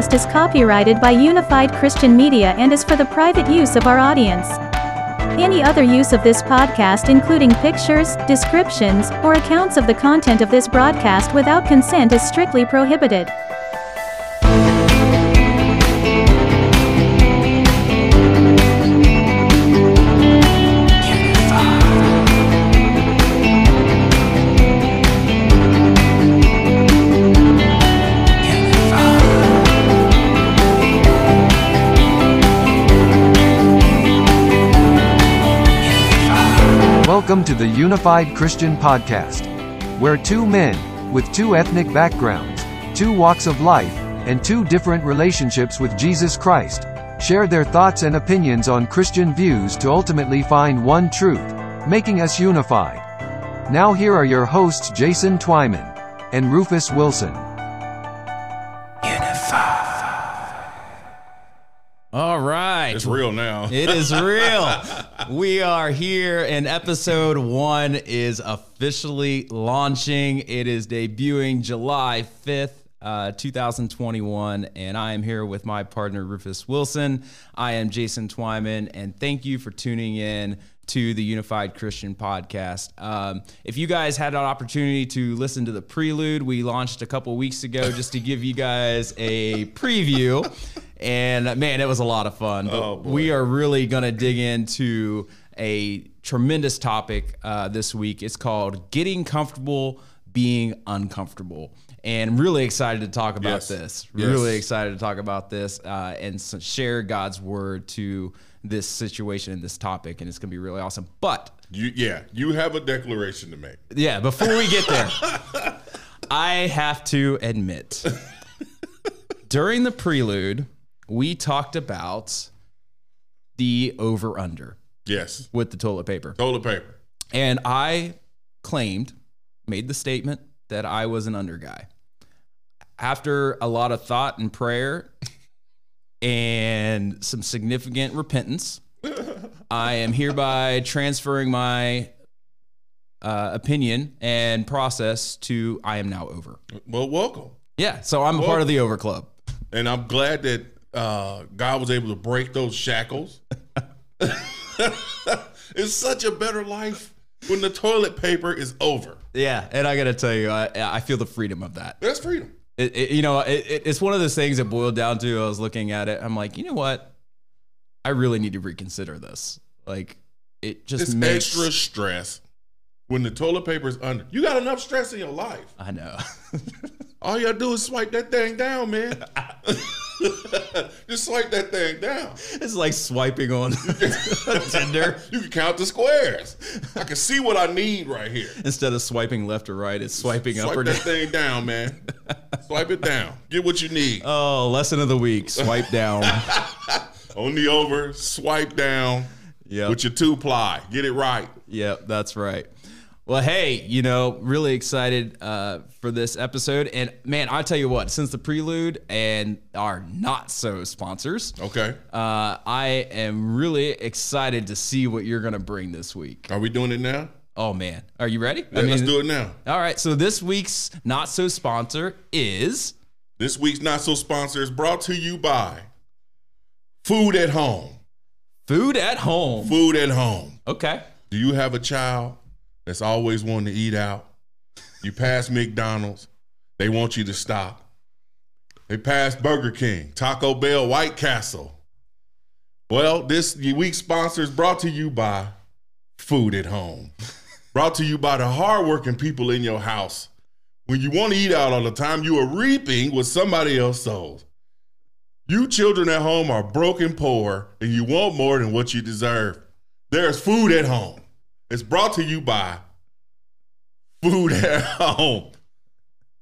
podcast is copyrighted by Unified Christian Media and is for the private use of our audience. Any other use of this podcast, including pictures, descriptions, or accounts of the content of this broadcast without consent, is strictly prohibited. The Unified Christian Podcast, where two men, with two ethnic backgrounds, two walks of life, and two different relationships with Jesus Christ, share their thoughts and opinions on Christian views to ultimately find one truth, making us unified. Now here are your hosts Jason Twyman and Rufus Wilson. Unified. All right. It's real now. It is real. we are here, and episode one is officially launching. It is debuting July 5th. Uh, 2021, and I am here with my partner Rufus Wilson. I am Jason Twyman, and thank you for tuning in to the Unified Christian Podcast. Um, if you guys had an opportunity to listen to the prelude, we launched a couple weeks ago just to give you guys a preview. And man, it was a lot of fun. But Oh, we are really going to dig into a tremendous topic uh, this week. It's called Getting Comfortable Being Uncomfortable. And really excited to talk about Yes. this. Yes. Really excited to talk about this uh, and share God's word to this situation and this topic. And it's going to be really awesome. But You, yeah, you have a declaration to make. yeah, before we get there, I have to admit, during the prelude, we talked about the over under Yes, with the toilet paper. toilet paper. And I claimed, made the statement that I was an under guy. After a lot of thought and prayer and some significant repentance, I am hereby transferring my uh, opinion and process to I am now over. Well, welcome, Yeah, so I'm a part of the over club. and I'm glad that uh, God was able to break those shackles. it's such a better life when the toilet paper is over. Yeah, and I got to tell you, I, I feel the freedom of that. That's freedom. It, it- you know, it, it- it's one of those things that boiled down to. I was looking at it. I'm like, you know what? I really need to reconsider this. Like, it just It's makes extra stress when the toilet paper is under. You got enough stress in your life. I know. All you gotta do is swipe that thing down, man. Just swipe that thing down. it's like swiping on Tinder You can count the squares. I can see what I need right here. instead of swiping left or right. It's swiping up or down. Swipe that thing down, man. Swipe it down. Get what you need. Oh, lesson of the week: swipe down. On the over, swipe down with your two ply. Get it right. Yep, that's right. Well, hey, you know, really excited uh, for this episode. And man, I tell you what, since the prelude and our not so sponsors, Okay. uh, I am really excited to see what you're going to bring this week. Are we doing it now? Oh, man. Are you ready? Yeah, let's do it now. All right. So this week's not so sponsor is. This week's Not So Sponsor is brought to you by Food at Home. Food at home. Food at Home. Okay. Do you have a child that's always wanting to eat out? You pass McDonald's, they want you to stop. They pass Burger King, Taco Bell, White Castle. Well, this week's sponsor is brought to you by Food at Home. brought to you by the hardworking people in your house. When you want to eat out all the time, you are reaping what somebody else sows. You children at home are broken poor and you want more than what you deserve. There's food at home. It's brought to you by Food at Home.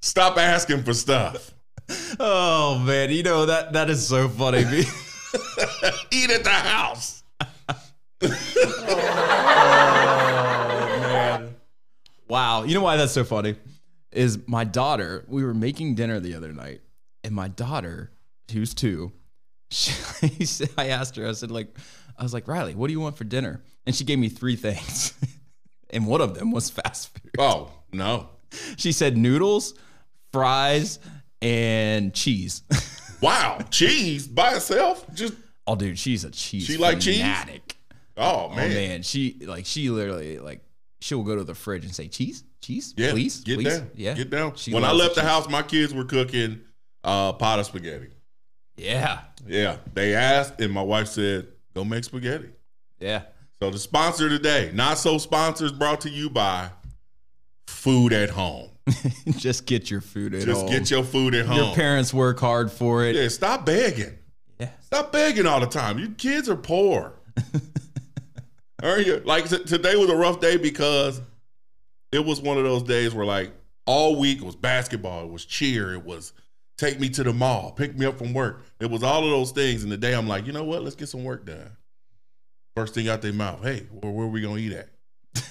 Stop asking for stuff. Oh, man. You know, that that is so funny. Eat at the house. Oh man. Wow. You know why that's so funny? Is my daughter, we were making dinner the other night, and my daughter, who's two, she, I asked her, I said, like, I was like, Riley, what do you want for dinner? And she gave me three things. and one of them was fast food. Oh, no. She said noodles, fries, and cheese. Wow, cheese by itself? Just Oh, dude, she's a cheese. She like cheese? fanatic. oh Oh man. man, she like she literally like she'll go to the fridge and say cheese, cheese, Yeah, please, get please. down. yeah, get down. She when I left the cheese. house, my kids were cooking uh, pot of spaghetti. Yeah, Yeah, they asked, and my wife said, "Go make spaghetti." yeah. So the sponsor today, not so sponsors, brought to you by Food at Home. Just get your food at home. Just home. get your food at home. Your parents work hard for it. yeah, stop begging. Yeah. Stop begging all the time. You kids are poor. Aren't you? Like t- today was a rough day because it was one of those days where like all week it was basketball, it was cheer, it was take me to the mall, pick me up from work. It was all of those things. And the day I'm like, you know what? Let's get some work done. First thing out their mouth, hey, where, where are we gonna eat at?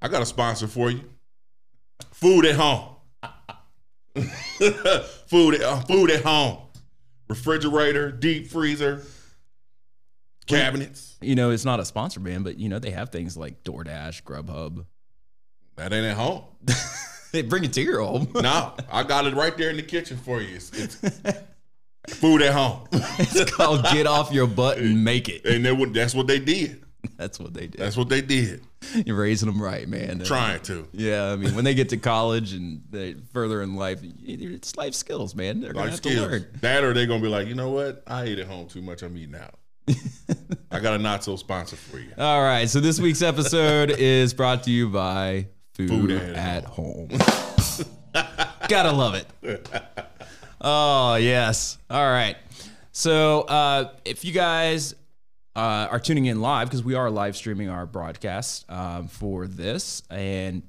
I got a sponsor for you. Food at home. food, at, uh, food at home. Refrigerator, deep freezer, cabinets. You know, it's not a sponsor band, but you know they have things like DoorDash, Grubhub. That ain't at home. They bring it to your home. No, I got it right there in the kitchen for you. It's, it's food at home, it's called get off your butt and make it. and they, would- that's what they did. That's what they do. That's what they did. You're raising them right, man. Trying to Yeah, I mean, when they get to college and they further in life, it's life skills, man. They're gonna life have skills. to learn. That or they're gonna be like, you know what? I ate at home too much. I'm eating out. I got a not so sponsor for you. All right, so this week's episode is brought to you by Food, Food at, at Home. Gotta love it. Oh yes. All right. So uh, if you guys uh, are tuning in live, because we are live streaming our broadcast um, for this, and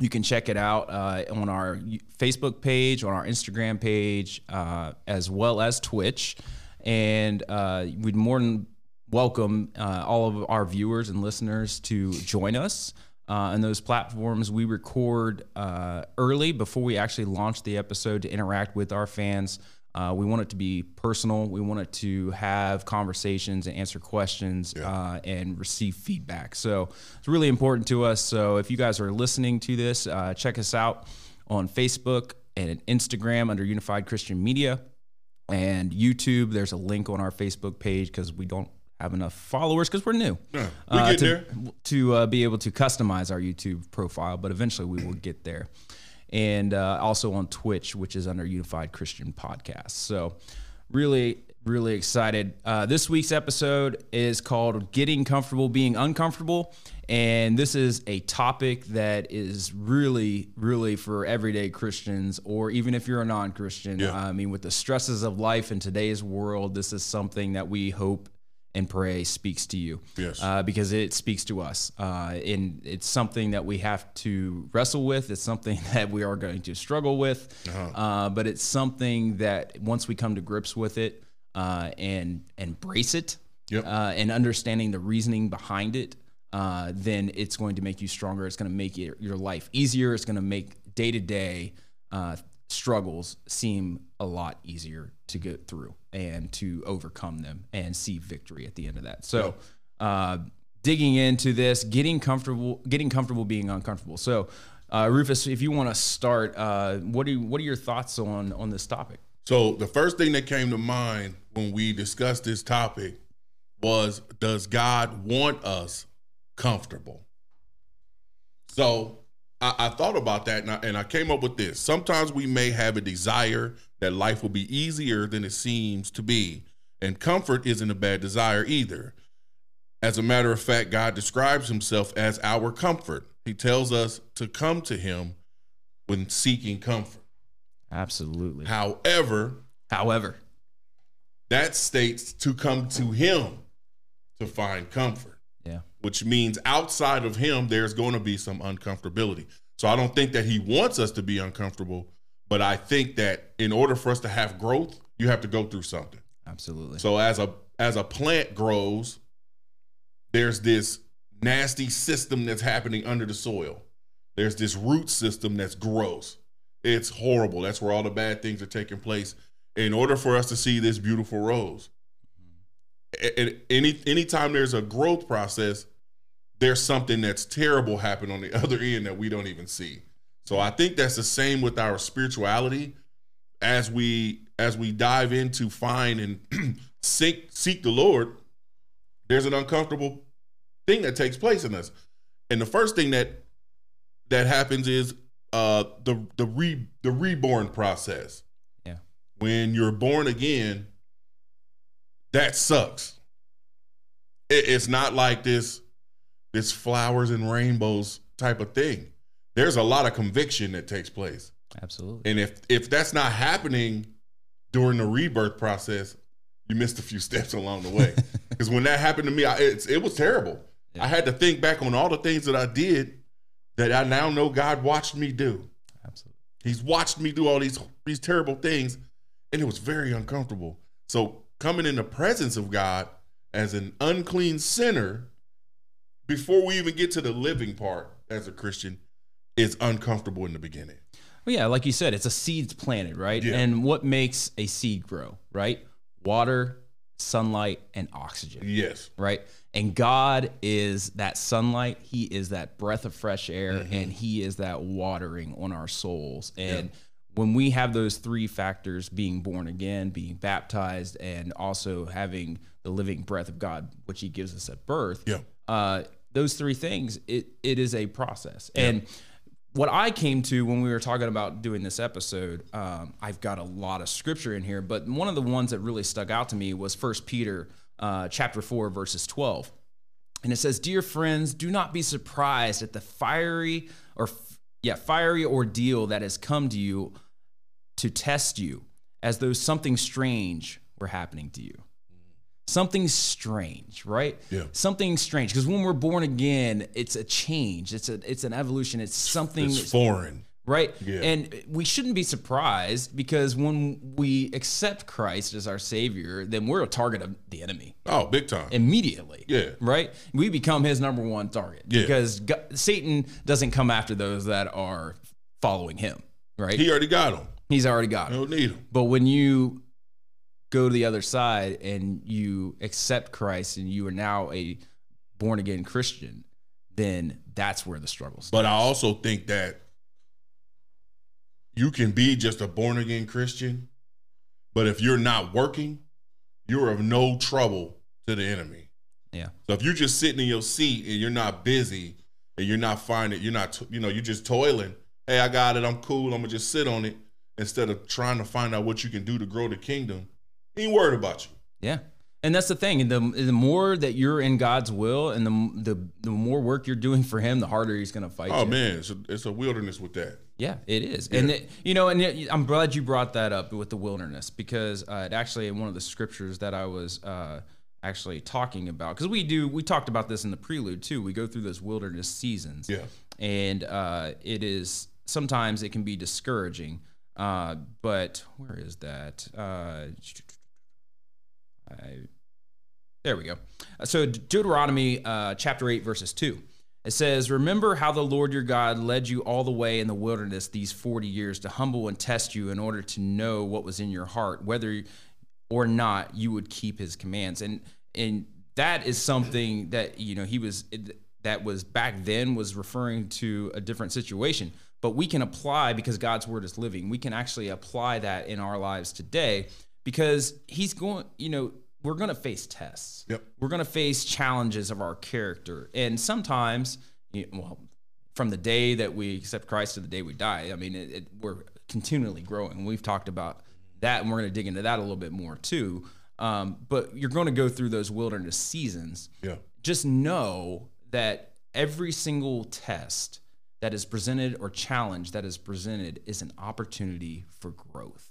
you can check it out uh, on our Facebook page, on our Instagram page, uh, as well as Twitch. And uh, we'd more than welcome uh, all of our viewers and listeners to join us uh, on those platforms. We record uh, early before we actually launch the episode to interact with our fans. Uh, we want it to be personal. We want it to have conversations and answer questions uh, and receive feedback. So it's really important to us. So if you guys are listening to this, uh, check us out on Facebook and Instagram under Unified Christian Media and YouTube. There's a link on our Facebook page because we don't have enough followers because we're new Yeah, we uh, get to, there. to uh, be able to customize our YouTube profile, but eventually we will get there. And uh, also on Twitch, which is under Unified Christian Podcast. So, really, really excited. Uh, this week's episode is called Getting Comfortable Being Uncomfortable. And this is a topic that is really, really for everyday Christians, or even if you're a non Christian. Yeah. I mean, with the stresses of life in today's world, this is something that we hope and pray speaks to you. Yes. Uh, because it speaks to us. Uh, and it's something that we have to wrestle with. It's something that we are going to struggle with. uh but it's something that once we come to grips with it uh, and embrace it Yep. uh, and understanding the reasoning behind it, uh, then it's going to make you stronger. It's going to make your, your life easier. It's going to make day to day struggles seem a lot easier to get through and to overcome them and see victory at the end of that. So, uh, digging into this, getting comfortable, getting comfortable being uncomfortable. So, uh, Rufus, if you want to start, uh, what do what are your thoughts on on this topic? So the first thing that came to mind when we discussed this topic was does God want us comfortable? So I, I thought about that and I, and I came up with this. Sometimes we may have a desire that life will be easier than it seems to be. And comfort isn't a bad desire either. As a matter of fact, God describes himself as our comfort. He tells us to come to him when seeking comfort. Absolutely. However, However, that states to come to him to find comfort, yeah, which means outside of him, there's going to be some uncomfortability. So I don't think that he wants us to be uncomfortable, but I think that in order for us to have growth, you have to go through something. absolutely. So as a as a plant grows, there's this nasty system that's happening under the soil. There's this root system that's gross. It's horrible. That's where all the bad things are taking place. In order for us to see this beautiful rose, a- a- any anytime there's a growth process, there's something that's terrible happen on the other end that we don't even see. So I think that's the same with our spirituality as we as we dive into find and seek seek the Lord, there's an uncomfortable thing that takes place in us. And the first thing that that happens is uh the the re the reborn process. Yeah. When you're born again, that sucks. It, it's not like this this flowers and rainbows type of thing. There's a lot of conviction that takes place. Absolutely. And if if that's not happening during the rebirth process, you missed a few steps along the way. Because when that happened to me, I, it's, it was terrible. Yeah. I had to think back on all the things that I did that I now know God watched me do. Absolutely. He's watched me do all these these terrible things, and it was very uncomfortable. So coming in the presence of God as an unclean sinner, before we even get to the living part as a Christian, is uncomfortable in the beginning. Well, yeah, like you said, it's a seed planted, right? Yeah. And what makes a seed grow, right? Water, sunlight, and oxygen, Yes. right? And God is that sunlight. He is that breath of fresh air, Mm-hmm. and He is that watering on our souls. And when we have those three factors being born again, being baptized, and also having the living breath of God, which He gives us at birth, Yeah. uh, those three things, it it is a process. And what I came to when we were talking about doing this episode, um, I've got a lot of scripture in here, but one of the ones that really stuck out to me was First Peter uh, chapter four, verses twelve, and it says, "Dear friends, do not be surprised at the fiery or yeah fiery ordeal that has come to you to test you, as though something strange were happening to you." Something strange, right? Yeah. Something strange because when we're born again, it's a change. It's a it's an evolution. It's something It's foreign. right? Yeah. And we shouldn't be surprised because when we accept Christ as our Savior, then we're a target of the enemy Oh, big time. immediately. Yeah. Right? We become his number one target Yeah. because God, Satan doesn't come after those that are following him, right? he already got him. He's already got him. don't need him. But when you go to the other side and you accept Christ and you are now a born again Christian, then that's where the struggle starts. But I also think that you can be just a born again Christian, but if you're not working, you're of no trouble to the enemy. Yeah. So if you're just sitting in your seat and you're not busy and you're not finding, you're not, you know, you're just toiling. Hey, I got it. I'm cool. I'm gonna just sit on it instead of trying to find out what you can do to grow the kingdom. He ain't worried about you. Yeah. And that's the thing. And the the more that you're in God's will and the the, the more work you're doing for him, the harder he's going to fight Oh you. man, it's a, it's a wilderness with that. Yeah, it is. And it, you know, and it, I'm glad you brought that up with the wilderness because uh, it actually in one of the scriptures that I was uh, actually talking about because we do we talked about this in the prelude too. We go through those wilderness seasons. Yeah. And uh, it is sometimes it can be discouraging. Uh, but where is that? Uh, I, there we go. So Deuteronomy uh, chapter 8, verses 2. It says, Remember how the Lord your God led you all the way in the wilderness these 40 years to humble and test you in order to know what was in your heart, whether or not you would keep his commands. And and that is something that, you know, he was that was back then was referring to a different situation. But we can apply because God's word is living. We can actually apply that in our lives today because he's going, you know, we're going to face tests. Yep. We're going to face challenges of our character. And sometimes, you well, from the day that we accept Christ to the day we die, I mean, it, it, we're continually growing. We've talked about that, and we're going to dig into that a little bit more too. Um, but you're going to go through those wilderness seasons. Yeah. Just know that every single test that is presented or challenge that is presented is an opportunity for growth.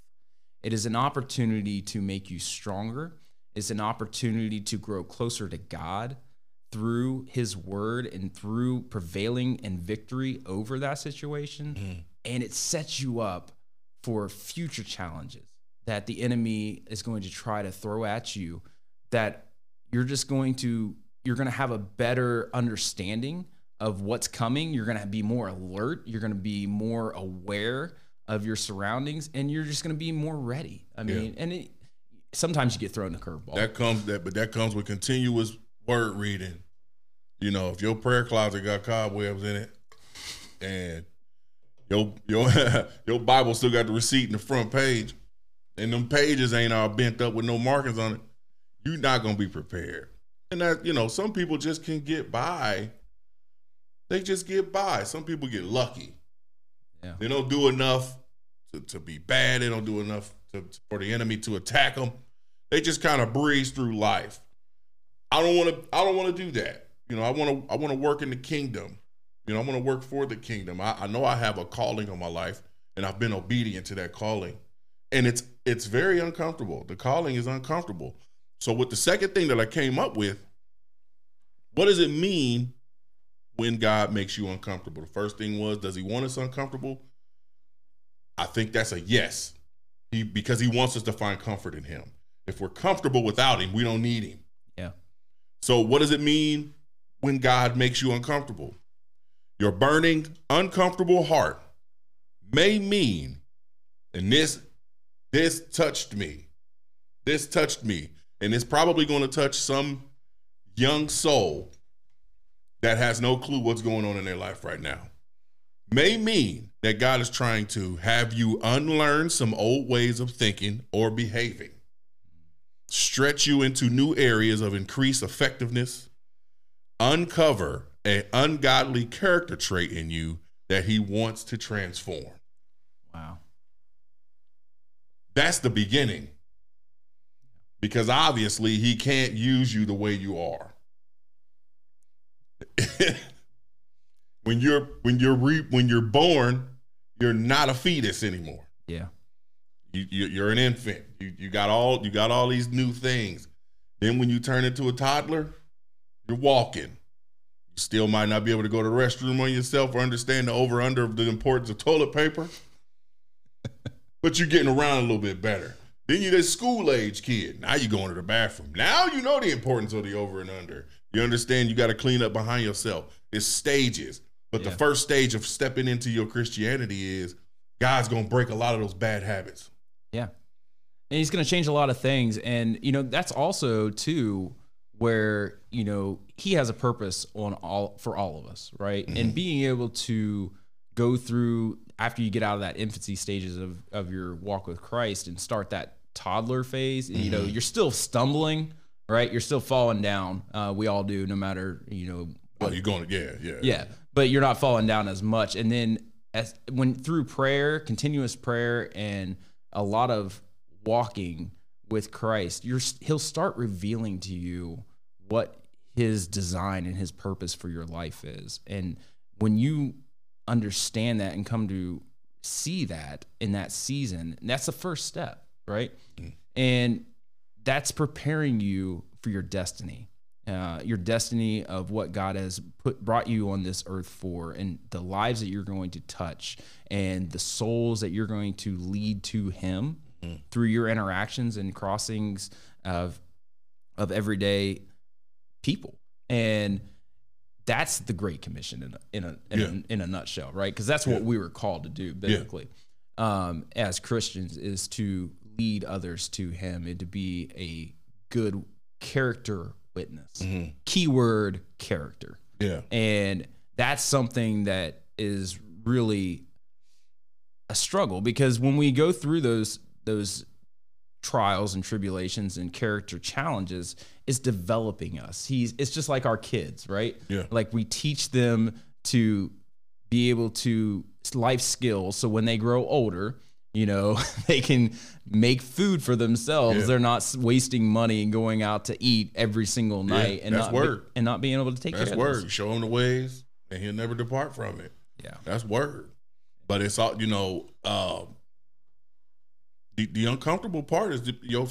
It is an opportunity to make you stronger. It's an opportunity to grow closer to God through His Word and through prevailing and victory over that situation. Mm-hmm. And it sets you up for future challenges that the enemy is going to try to throw at you that you're just going to you're going to have a better understanding of what's coming you're going to be more alert you're going to be more aware of your surroundings and you're just going to be more ready i mean and it, sometimes you get thrown a curveball That comes that, but that comes with continuous word reading. You know, if your prayer closet got cobwebs in it, and your your your Bible still got the receipt in the front page, and them pages ain't all bent up with no markings on it, you're not gonna be prepared. And that, you know, some people just can get by. They just get by. Some people get lucky. Yeah. They don't do enough to, to be bad. They don't do enough to, for the enemy to attack them. They just kind of breeze through life. I don't want to. I don't want to do that. You know, I want to. I want to work in the kingdom. You know, I want to work for the kingdom. I, I know I have a calling on my life, and I've been obedient to that calling. And it's it's very uncomfortable. The calling is uncomfortable. So with the second thing that I came up with, what does it mean when God makes you uncomfortable? The first thing was, does he want us uncomfortable? I think that's a yes. He because he wants us to find comfort in him. If we're comfortable without him, we don't need him. Yeah. So what does it mean when God makes you uncomfortable? Your burning, uncomfortable heart may mean, and this this touched me. This touched me. And it's probably going to touch some young soul that has no clue what's going on in their life right now. May mean that God is trying to have you unlearn some old ways of thinking or behaving, stretch you into new areas of increased effectiveness, uncover an ungodly character trait in you that He wants to transform. Wow. That's the beginning. Because obviously he can't use you the way you are. when you're when you're re, when you're born, you're not a fetus anymore. Yeah. You, you you're an infant. You you got all you got all these new things. Then when you turn into a toddler, you're walking. You still might not be able to go to the restroom on yourself or understand the over under of the importance of toilet paper but you're getting around a little bit better. Then you're this school age kid. Now you're going to the bathroom. Now you know the importance of the over and under. You understand you got to clean up behind yourself. It's stages. But Yeah. the first stage of stepping into your Christianity is God's going to break a lot of those bad habits. Yeah. And he's going to change a lot of things. And, you know, that's also, too, where, you know, he has a purpose on all for all of us, right? Mm-hmm. And being able to go through after you get out of that infancy stages of, of your walk with Christ and start that toddler phase, you know, mm-hmm. you're still stumbling, right? You're still falling down. Uh, we all do, no matter, you know, Oh, you're going yeah, yeah. yeah, but you're not falling down as much. And then as when through prayer, continuous prayer, and a lot of walking with Christ, you're he'll start revealing to you what his design and his purpose for your life is. And when you understand that and come to see that in that season, that's the first step, right? And that's preparing you for your destiny, uh, your destiny of what God has put brought you on this earth for, and the lives that you're going to touch, and the souls that you're going to lead to Him through your interactions and crossings of of everyday people, and that's the Great Commission in a in a in, Yeah. a, in a nutshell, right? Because that's what Yeah. we were called to do biblically um, as Christians is to lead others to Him and to be a good character witness. Mhm. Keyword character. Yeah. And that's something that is really a struggle because when we go through those those trials and tribulations and character challenges is developing us. He's it's just like our kids, right? Yeah. Like we teach them to be able to life skills so when they grow older, you know, they can make food for themselves. Yeah. They're not wasting money and going out to eat every single night and that's not be- and not being able to take That's care of word. show him the ways, and he'll never depart from it. Yeah. That's word. But it's all you know. Uh, the, the uncomfortable part is the, your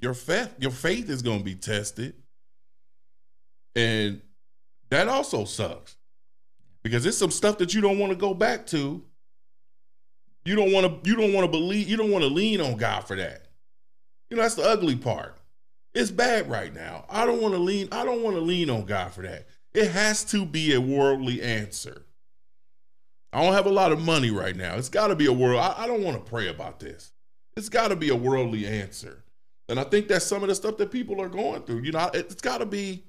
your faith your faith is going to be tested, and that also sucks because it's some stuff that you don't want to go back to. You don't want to. You don't want to believe. You don't want to lean on God for that. You know that's the ugly part. It's bad right now. I don't want to lean. I don't want to lean on God for that. It has to be a worldly answer. I don't have a lot of money right now. It's got to be a world. I, I don't want to pray about this. It's got to be a worldly answer. And I think that's some of the stuff that people are going through. You know, it's got to be.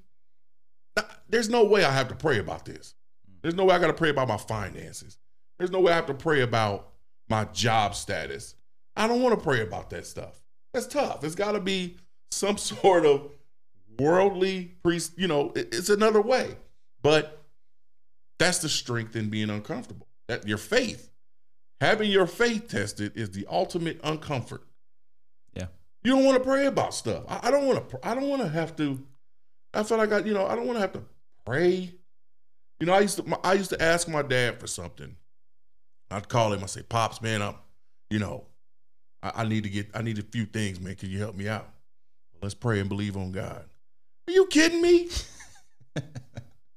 There's no way I have to pray about this. There's no way I got to pray about my finances. There's no way I have to pray about my job status. I don't want to pray about that stuff. That's tough. It's got to be some sort of worldly priest. You know, it's another way. But that's the strength in being uncomfortable. That your faith, having your faith tested, is the ultimate uncomfort. Yeah. You don't want to pray about stuff. I, I don't want to. I don't want to have to. I feel like I, you know, I don't want to have to pray. You know, I used to. I used to ask my dad for something. I'd call him. I say, "Pops, man, I'm, you know, I, I need to get. I need a few things, man. Can you help me out? Let's pray and believe on God." Are you kidding me?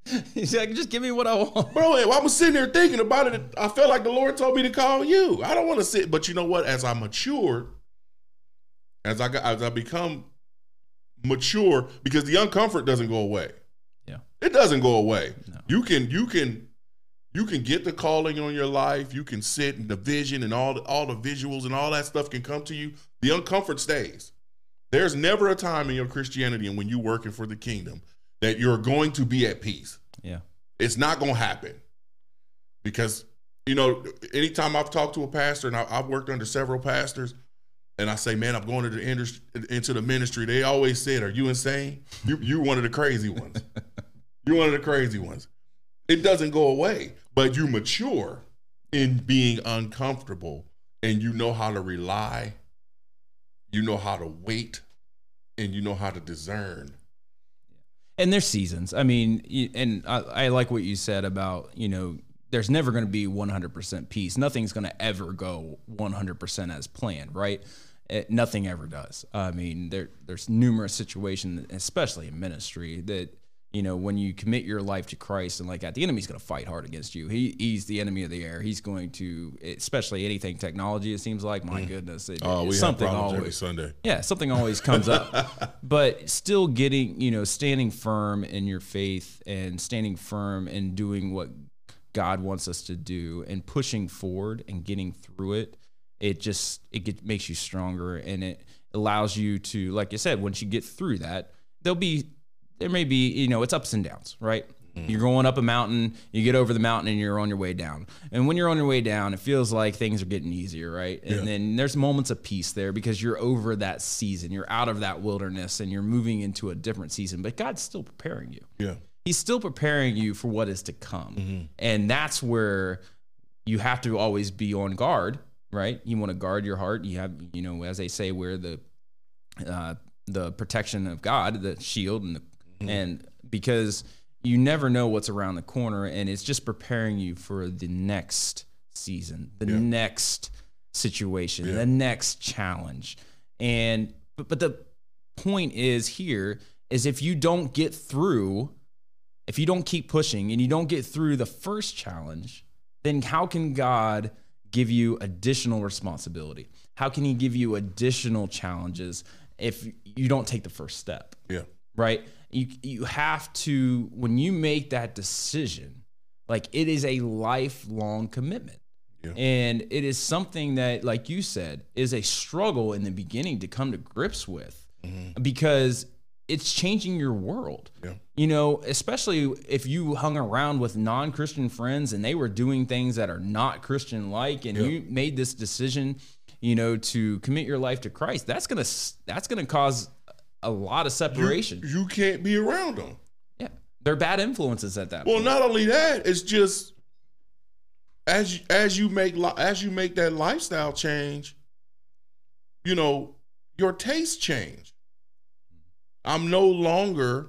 He's like, just give me what I want. Bro, I was sitting there thinking about it. I felt like the Lord told me to call you. I don't want to sit, but you know what? As I mature, as I got, as I become mature, because the uncomfort doesn't go away. Yeah, it doesn't go away. No. You can, you can, you can get the calling on your life. You can sit and the vision and all the, all the visuals and all that stuff can come to you. The uncomfort stays. There's never a time in your Christianity and when you're working for the kingdom that you're going to be at peace. Yeah. It's not going to happen because, you know, anytime I've talked to a pastor and I, have worked under several pastors and I say, man, I'm going to the industry, into the ministry, they always said, are you insane? You, you're one of the crazy ones. you're one of the crazy ones. It doesn't go away, but you mature in being uncomfortable and you know how to rely, you know how to wait, and you know how to discern and there's seasons. I mean, and I, I like what you said about you know there's never going to be 100% peace. Nothing's going to ever go 100% as planned, right? It, nothing ever does. I mean, there there's numerous situations, especially in ministry, that you know, when you commit your life to Christ and like that, the enemy's going to fight hard against you. He he's the enemy of the air. He's going to, especially anything technology. It seems like, my mm. goodness, it, oh, we something have always every Sunday. Yeah, something always comes up. but still getting, you know, standing firm in your faith and standing firm and doing what God wants us to do and pushing forward and getting through it. It just it makes you stronger and it allows you to, like I said, once you get through that, there'll be there may be, you know, it's ups and downs, right? You're going up a mountain, you get over the mountain and you're on your way down. And when you're on your way down, it feels like things are getting easier, right? And yeah. then there's moments of peace there because you're over that season. You're out of that wilderness and you're moving into a different season, but God's still preparing you. Yeah. He's still preparing you for what is to come. Mm-hmm. And that's where you have to always be on guard, right? You want to guard your heart. You have, you know, as they say, wear the uh, the protection of God, the shield and the Mm-hmm. And because you never know what's around the corner and it's just preparing you for the next season, the yeah. next situation, yeah. the next challenge. And but, but the point is here is if you don't get through if you don't keep pushing and you don't get through the first challenge, then how can God give you additional responsibility? How can he give you additional challenges if you don't take the first step? Yeah. Right? You you have to when you make that decision like it is a lifelong commitment yeah. and it is something that like you said is a struggle in the beginning to come to grips with mm-hmm. because it's changing your world yeah. you know especially if you hung around with non-christian friends and they were doing things that are not christian like and yeah. you made this decision you know to commit your life to christ that's gonna that's gonna cause a lot of separation. You, you can't be around them. Yeah, they're bad influences at that. Well, point. not only that, it's just as as you make as you make that lifestyle change, you know, your taste change. I'm no longer,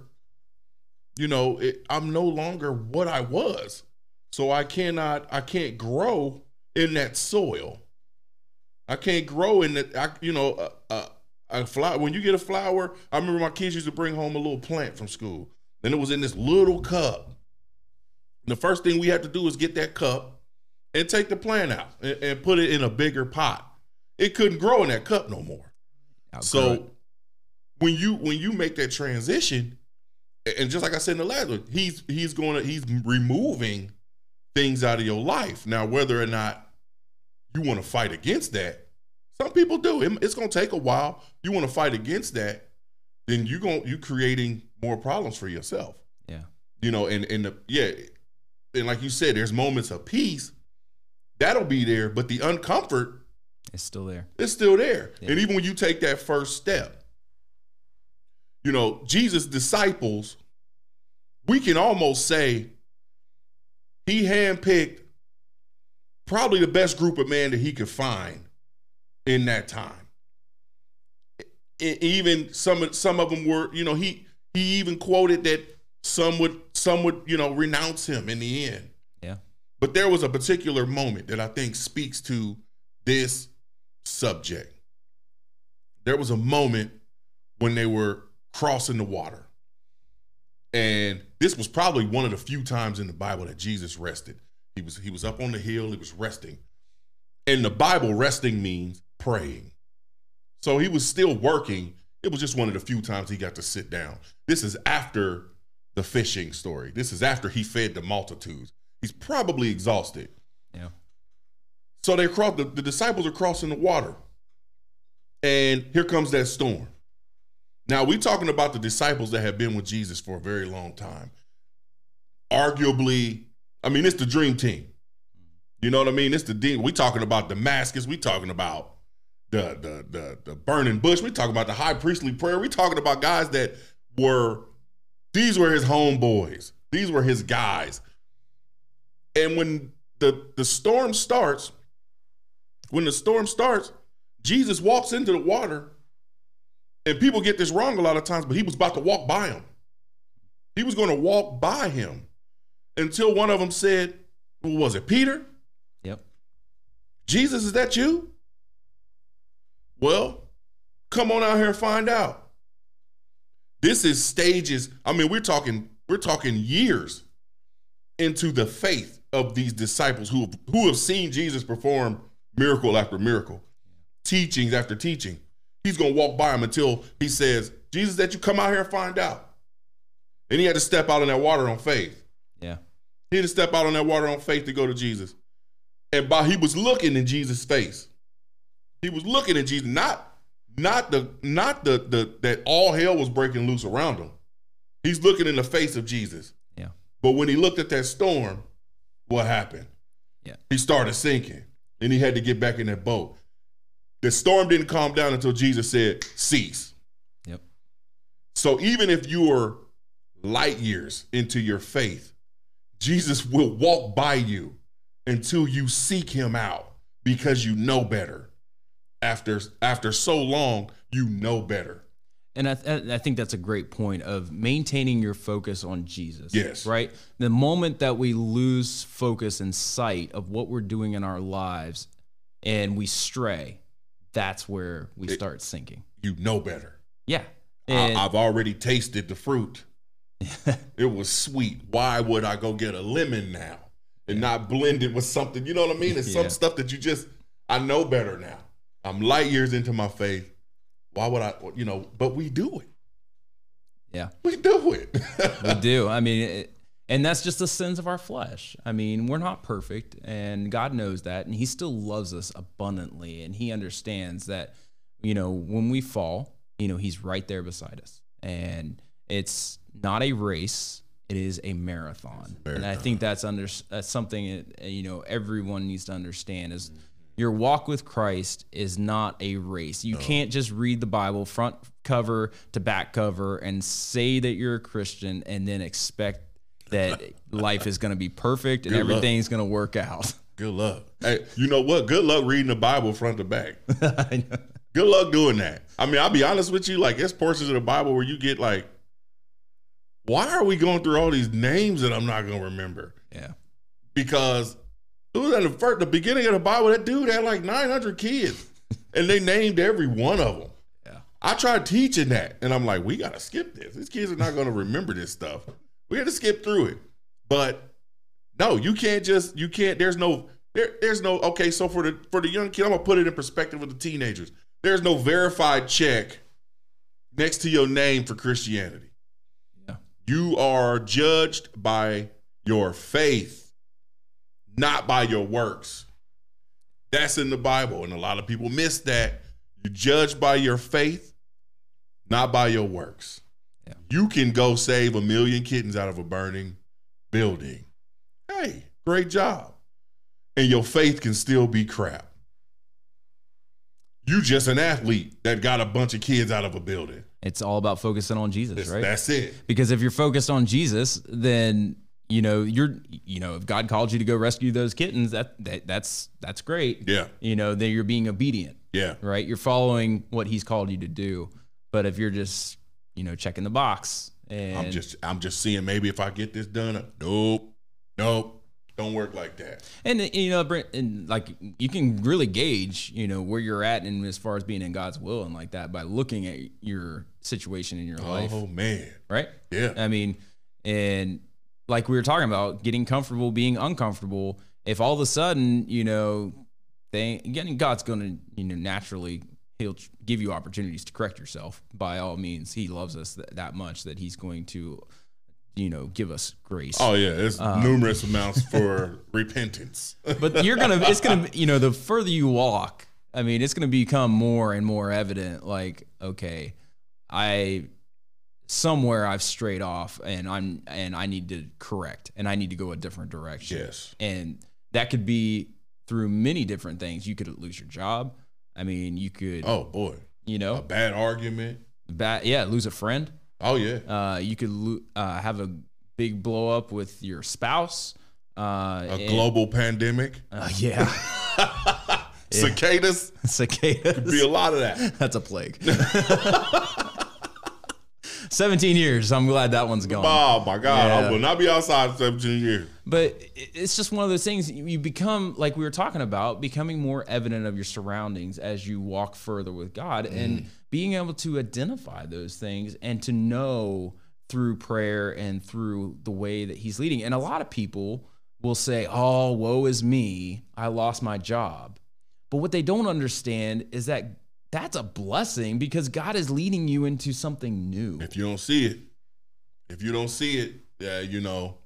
you know, it, I'm no longer what I was. So I cannot, I can't grow in that soil. I can't grow in that. I, you know, uh, uh, a flower. When you get a flower, I remember my kids used to bring home a little plant from school, and it was in this little cup. And the first thing we had to do is get that cup and take the plant out and, and put it in a bigger pot. It couldn't grow in that cup no more. so when you when you make that transition, and just like I said in the last one, he's he's going to he's removing things out of your life. Now, whether or not you want to fight against that, some people do. It's going to take a while. You want to fight against that, then you going you creating more problems for yourself. Yeah. You know, and and the, yeah, and like you said, there's moments of peace that'll be there, but the uncomfort It's still there. It's still there. Yeah. And even when you take that first step, you know, Jesus' disciples, we can almost say he handpicked probably the best group of men that he could find in that time. E- Even some of some of them were, you know, he he even quoted that some would some would, you know, renounce him in the end. Yeah. But there was a particular moment that I think speaks to this subject. There was a moment when they were crossing the water. And this was probably one of the few times in the Bible that Jesus rested. He was he was up on the hill, he was resting. In the Bible, resting means praying. So he was still working. It was just one of the few times he got to sit down. This is after the fishing story. This is after he fed the multitudes. He's probably exhausted. Yeah. So they cross the, the disciples are crossing the water. And here comes that storm. Now we're talking about the disciples that have been with Jesus for a very long time. Arguably, I mean, it's the dream team. You know what I mean? It's the dean. We talking about Damascus. We talking about the the the the burning bush. We talking about the high priestly prayer. We talking about guys that were these were his homeboys. These were his guys. And when the the storm starts, when the storm starts, Jesus walks into the water, and people get this wrong a lot of times, but he was about to walk by him. He was going to walk by him until one of them said, Who was it, Peter? Yep. Jesus, is that you? Well, come on out here and find out. This is stages. I mean, we're talking, we're talking years into the faith of these disciples who who have seen Jesus perform miracle after miracle, teachings after teaching. He's gonna walk by him until he says, Jesus, that you come out here and find out. And he had to step out in that water on faith. Yeah. He had to step out on that water on faith to go to Jesus. And by he was looking in Jesus' face. He was looking at Jesus, not not the not the the that all hell was breaking loose around him. He's looking in the face of Jesus. Yeah. But when he looked at that storm, what happened? Yeah. He started sinking and he had to get back in that boat. The storm didn't calm down until Jesus said, cease. Yep. So even if you are light years into your faith, Jesus will walk by you until you seek him out because you know better. After after so long, you know better. And I, th- I think that's a great point of maintaining your focus on Jesus. Yes. Right? The moment that we lose focus and sight of what we're doing in our lives and we stray, that's where we It- start sinking. You know better. Yeah. I, And- I've already tasted the fruit. it was sweet. Why would I go get a lemon now and not blend it with something? You know what I mean? It's Yeah. some stuff that you just, I know better now. I'm light years into my faith. Why would I, you know, but we do it. yeah. We do it. we do. I mean, it, and that's just the sins of our flesh. I mean, we're not perfect, and God knows that, and He still loves us abundantly, and He understands that, you know, when we fall, you know, He's right there beside us, and it's not a race; it is a marathon. And I think that's under that's something that, you know everyone needs to understand is. Your walk with Christ is not a race. You can't just read the Bible front cover to back cover and say that you're a Christian and then expect that life is going to be perfect and Good everything's going to work out. Good luck. Hey, you know what? Good luck reading the Bible front to back. Good luck doing that. I mean, I'll be honest with you. Like, there's portions of the Bible where you get like, why are we going through all these names that I'm not going to remember? yeah. Because it was at the first, the beginning of the Bible. That dude had like 900 kids, and they named every one of them. Yeah. I tried teaching that, and I'm like, we got to skip this. These kids are not going to remember this stuff. We got to skip through it. But no, you can't just you can't. There's no there, there's no okay. So for the for the young kid, I'm gonna put it in perspective with the teenagers. There's no verified check next to your name for Christianity. Yeah. You are judged by your faith, not by your works. That's in the Bible, and a lot of people miss that. You judge by your faith, not by your works. Yeah. You can go save a million kittens out of a burning building. Hey, great job. And your faith can still be crap. You just an athlete that got a bunch of kids out of a building. It's all about focusing on Jesus, That's, right? that's it. because if you're focused on Jesus, then you know you're you know if God called you to go rescue those kittens, that, that that's that's great. Yeah. You know, then you're being obedient, Yeah. right? You're following what He's called you to do. But if you're just you know checking the box and I'm just I'm just seeing maybe if I get this done. Nope. Nope. Don't work like that. And you know, and like you can really gauge, you know, where you're at, and as far as being in God's will and like that by looking at your situation in your oh, life, Oh man. right? Yeah. I mean, and like we were talking about, getting comfortable, being uncomfortable. If all of a sudden, you know, they getting God's going to, you know, naturally He'll give you opportunities to correct yourself. By all means, He loves us th- that much that He's going to, you know, give us grace. Oh yeah. it's Um, numerous amounts for repentance. but you're gonna it's gonna you know the further you walk i mean it's gonna become more and more evident like okay i somewhere i've strayed off and i'm and i need to correct and i need to go a different direction yes. and that could be through many different things you could lose your job i mean you could Oh boy. you know, A bad argument. Bad yeah lose a friend Oh yeah. uh you could lo- uh, have a big blow up with your spouse uh A and- global pandemic. uh, yeah Cicadas. cicadas Could Be a lot of that. That's a plague. 17 years. I'm glad that one's gone. Oh my God. Yeah. I will not be outside 17 years. But it's just one of those things you become, like we were talking about, becoming more evident of your surroundings as you walk further with God mm-hmm. and being able to identify those things and to know through prayer and through the way that He's leading. And a lot of people will say, Oh, woe is me. I lost my job. But what they don't understand is that that's a blessing because God is leading you into something new. If you don't see it, if you don't see it, yeah, you know,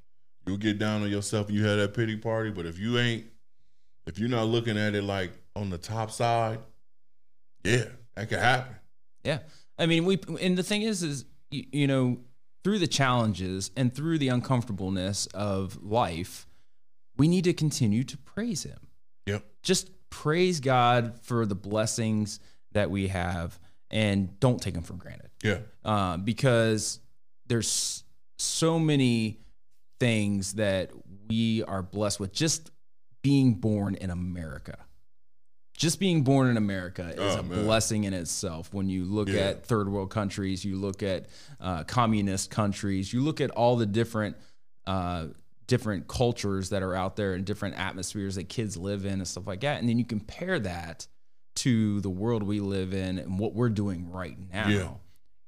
you'll get down on yourself and you have that pity party. But if you ain't, if you're not looking at it like on the top side, yeah, that could happen. Yeah. I mean, we, and the thing is, is, you, you know, through the challenges and through the uncomfortableness of life, we need to continue to praise Him. Yep. Just praise God for the blessings that we have and don't take them for granted. Yeah. uh, because there's so many things that we are blessed with just being born in America. Just being born in America is Oh, a man. blessing in itself. When you look Yeah. at third world countries, you look at uh, communist countries, you look at all the different uh, different cultures that are out there and different atmospheres that kids live in and stuff like that, and then you compare that to the world we live in and what we're doing right now. Yeah.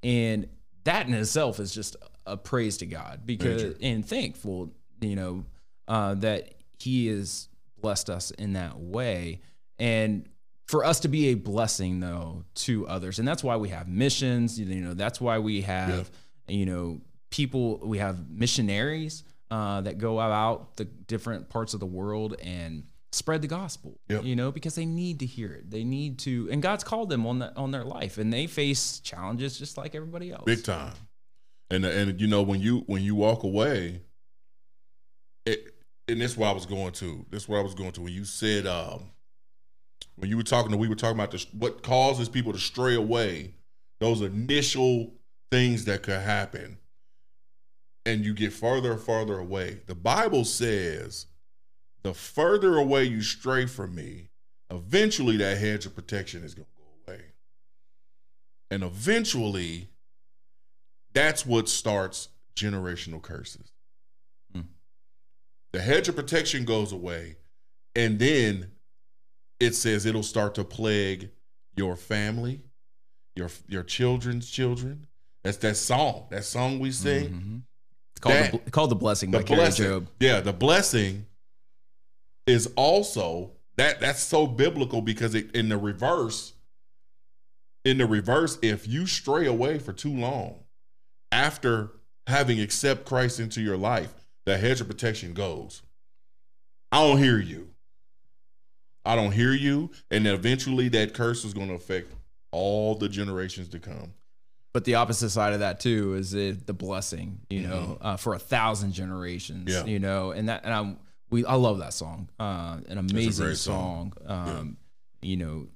And that in itself is just a praise to God because Major. and thankful, you know, uh, that He has blessed us in that way. And for us to be a blessing though to others. And that's why we have missions, you know, that's why we have, you know, people we have missionaries uh, that go out the different parts of the world and spread the gospel Yep. you know because they need to hear it they need to and god's called them on that on their life and they face challenges just like everybody else big time. And and you know when you when you walk away, it and this is what I was going to. This is what I was going to when you said um when you were talking to we were talking about this, what causes people to stray away. Those initial things that could happen, and you get further and further away. The Bible says, the further away you stray from me, eventually that hedge of protection is going to go away, and eventually that's what starts generational curses. Hmm. The hedge of protection goes away, and then it says it'll start to plague your family, your your children's children. That's that song. That song we sing. Mhm. it's called, That- the, called the blessing The blessing. Job Yeah, the blessing is also that that's so biblical because it in the reverse, in the reverse, if you stray away for too long after having accept Christ into your life, the hedge of protection goes. I don't hear you. I don't hear you. And eventually that curse is going to affect all the generations to come. but the opposite side of that too is it, the blessing you know uh, for a thousand generations Mm-hmm. Yeah. you know and that and i we i love that song uh an amazing song, song. um you know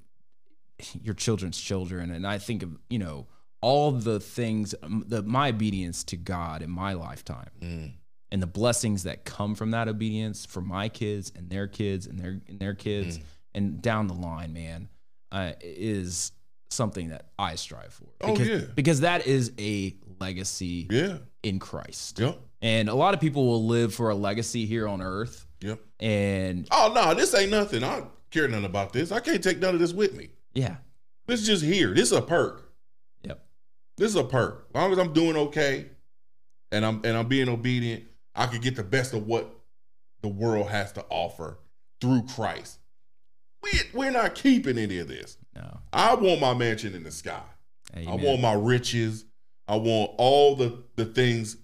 your children's children, and I think of you know all the things, um, the my obedience to God in my lifetime, Mm. and the blessings that come from that obedience for my kids and their kids and their and their kids, Mm. and down the line, man, uh, is something that I strive for. Oh, Because, yeah. because that is a legacy Yeah. in Christ. Yep. And a lot of people will live for a legacy here on earth. Yep. And Oh no, this ain't nothing. I don't care nothing about this. I can't take none of this with me. yeah, This is just here. This is a perk. yep, This is a perk. As long as I'm doing okay and I'm and I'm being obedient, I could get the best of what the world has to offer through Christ. We we're not keeping any of this. no. I want my mansion in the sky. I want my riches. I want all the the things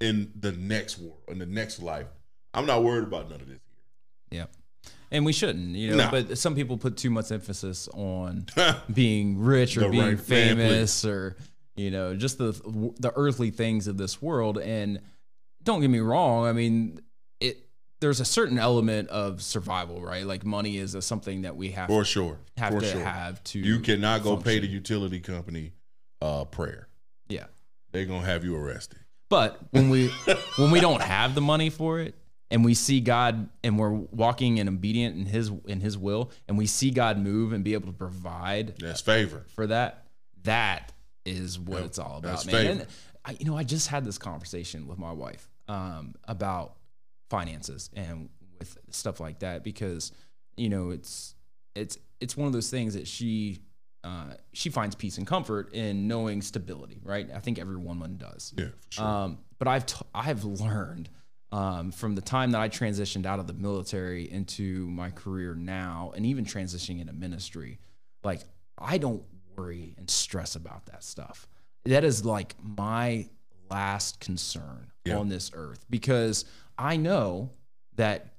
in the next world, in the next life. I'm not worried about none of this here. Yep. And we shouldn't, you know, Nah. but some people put too much emphasis on being rich or being right- famous or you know, just the the earthly things of this world and don't get me wrong, I mean, it there's a certain element of survival, right? Like money is a, something that we have For sure. have For to sure. have to You cannot go pay the utility company uh prayer. Yeah. They're gonna have you arrested. But when we when we don't have the money for it and we see God and we're walking in obedient in his in his will and we see God move and be able to provide That's favor. for that, that is what Yep, it's all that's about, man. favor. And I, you know, I just had this conversation with my wife um, about finances and with stuff like that because you know it's it's it's one of those things that she uh, she finds peace and comfort in knowing stability, right? I think every woman does. Yeah, for sure. Um, but I've t- I've learned um, from the time that I transitioned out of the military into my career now, and even transitioning into ministry, like I don't worry and stress about that stuff. That is like my last concern Yeah. on this earth because I know that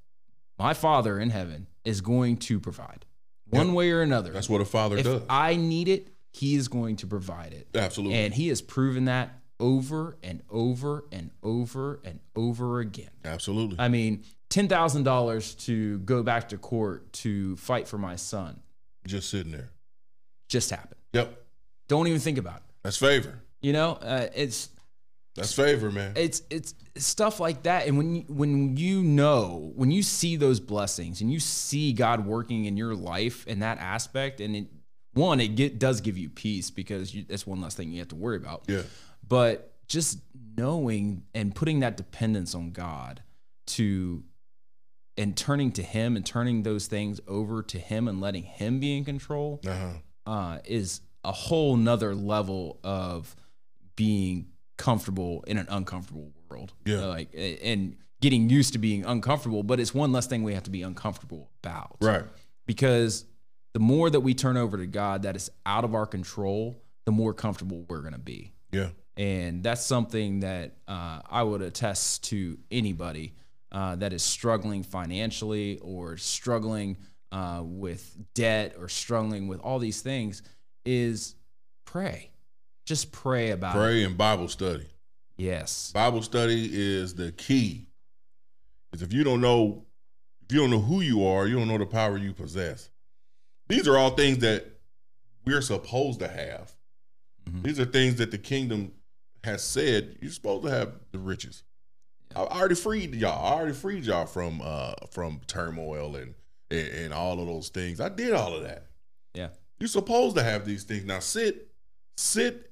my Father in heaven is going to provide one Yeah. way or another. That's what a father if does. I need it, He is going to provide it. Absolutely. And he has proven that over and over and over and over again. Absolutely. I mean, $10,000 to go back to court to fight for my son Just sitting there. just happened. Yep. Don't even think about it. That's favor. You know, uh, it's That's favor, man. it's it's stuff like that and when you, when you know when you see those blessings and you see God working in your life in that aspect and it one it get, does give you peace because you, that's one less thing you have to worry about Yeah. but just knowing and putting that dependence on God to and turning to him and turning those things over to him and letting him be in control Uh-huh. uh, is a whole nother level of being comfortable in an uncomfortable world. Yeah. Uh, like and getting used to being uncomfortable, but it's one less thing we have to be uncomfortable about. Right. Because the more that we turn over to God that is out of our control, the more comfortable we're going to be. Yeah. And that's something that uh, I would attest to anybody uh, that is struggling financially or struggling uh, with debt or struggling with all these things is pray. Just pray about it. Pray and Bible study. Yes. Bible study is the key. Because if you don't know, if you don't know who you are, you don't know the power you possess. These are all things that we're supposed to have. Mhm. These are things that the kingdom has said you're supposed to have the riches. I I already freed y'all. I already freed y'all from uh from turmoil and, and and all of those things. I did all of that. Yeah. You're supposed to have these things. Now sit, sit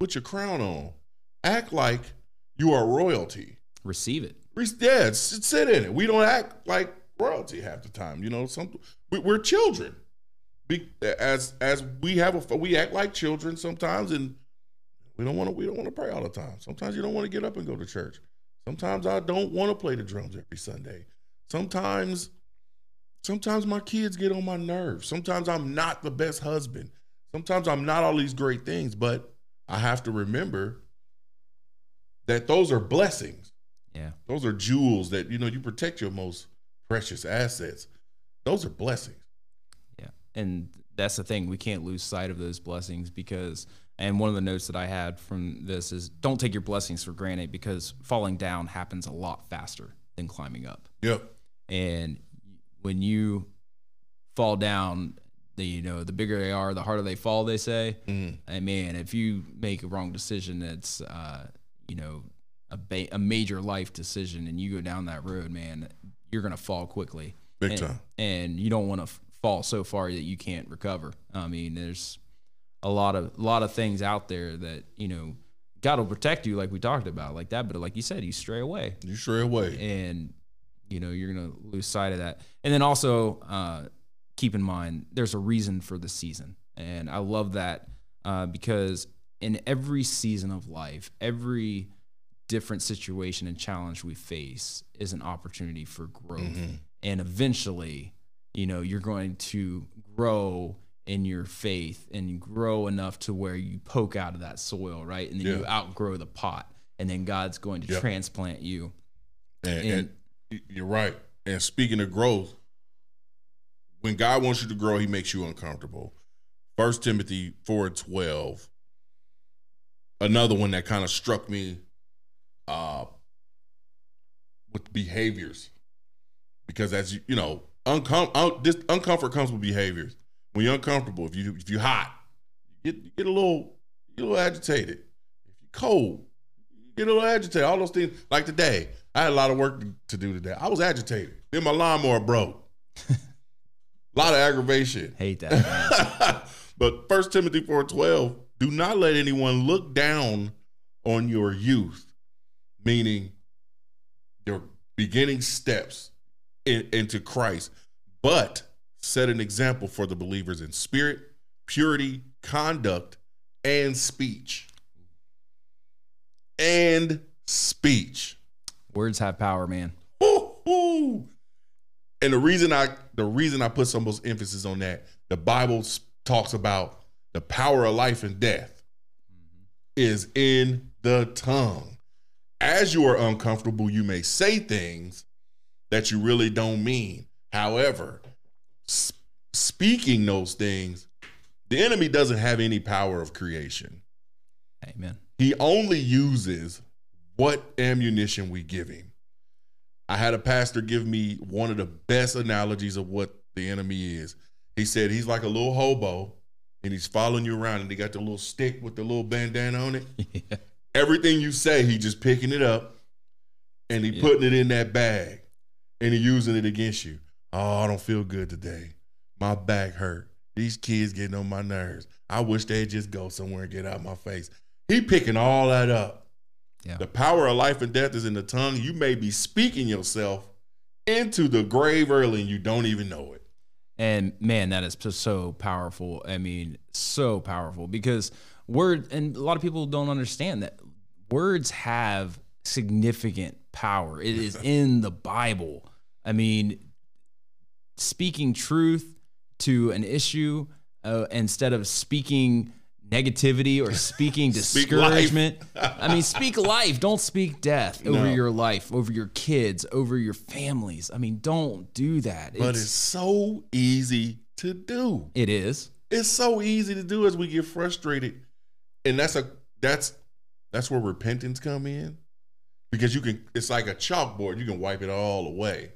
with your crown on. Act like you are royalty. Receive it. Re- Yeah, sit in it. We don't act like royalty half the time. You know, some we, we're children. Be, as as we have a we act like children sometimes, and we don't want to we don't want to pray all the time. Sometimes you don't want to get up and go to church. Sometimes I don't want to play the drums every Sunday. Sometimes sometimes my kids get on my nerves. Sometimes I'm not the best husband. Sometimes I'm not all these great things, but I have to remember that those are blessings. Yeah. Those are jewels that you know you protect your most precious assets. Those are blessings. Yeah. And that's the thing. We can't lose sight of those blessings because, and one of the notes that I had from this is don't take your blessings for granted because falling down happens a lot faster than climbing up. Yep. And when you fall down, the, you know, the bigger they are, the harder they fall. They say, Mm. and man, if you make a wrong decision, that's uh, you know a ba- a major life decision, and you go down that road, man, you're gonna fall quickly, Big and, time. and you don't want to f- fall so far that you can't recover. I mean, there's a lot of a lot of things out there that you know God will protect you, like we talked about, like that. But like you said, you stray away, You stray away. and you know you're gonna lose sight of that. And then also uh, keep in mind there's a reason for the season, and I love that uh, because in every season of life, every different situation and challenge we face is an opportunity for growth, and eventually, you know, you're going to grow in your faith and grow enough to where you poke out of that soil, right? And then you outgrow the pot, and then God's going to Yep. transplant you. And, And- and you're right. And speaking of growth, when God wants you to grow, He makes you uncomfortable. First Timothy four and twelve. Another one that kind of struck me, uh, with behaviors, because as you you know, uncom- un- this uncomfort comes with behaviors. When you're uncomfortable, if you if you're hot, you get you get a little you a little agitated. If you're cold, you get a little agitated. All those things. Like today, I had a lot of work to do today. I was agitated. Then my lawnmower broke. a lot of aggravation. Hate that. But First Timothy 4:12, do not let anyone look down on your youth, meaning your beginning steps in- into Christ, but set an example for the believers in spirit, purity, conduct, and speech. And speech. Words have power, man. Woo-hoo. And the reason I the reason I put so much emphasis on that, the Bible talks about the power of life and death mm-hmm. is in the tongue. As you are uncomfortable, you may say things that you really don't mean. However, s- speaking those things, the enemy doesn't have any power of creation. Amen. He only uses what ammunition we give him. I had a pastor give me one of the best analogies of what the enemy is. He said he's like a little hobo and he's following you around and he got the little stick with the little bandana on it. yeah. Everything you say, he just picking it up and he Yeah. putting it in that bag and he using it against you. Oh, I don't feel good today. My back hurt. These kids getting on my nerves. I wish they'd just go somewhere and get out of my face. He picking all that up. Yeah. The power of life and death is in the tongue. You may be speaking yourself into the grave early and you don't even know it. And man, that is so powerful. I mean, so powerful because word and a lot of people don't understand that words have significant power. It is in the Bible. I mean, speaking truth to an issue uh, instead of speaking negativity or speaking Speak discouragement. I mean, speak life. Don't speak death over No. your life, over your kids, over your families. I mean, don't do that. But it's so easy to do. it is. It's so easy to do as we get frustrated. And that's a that's that's where repentance come in. Because you can it's like a chalkboard, you can wipe it all away.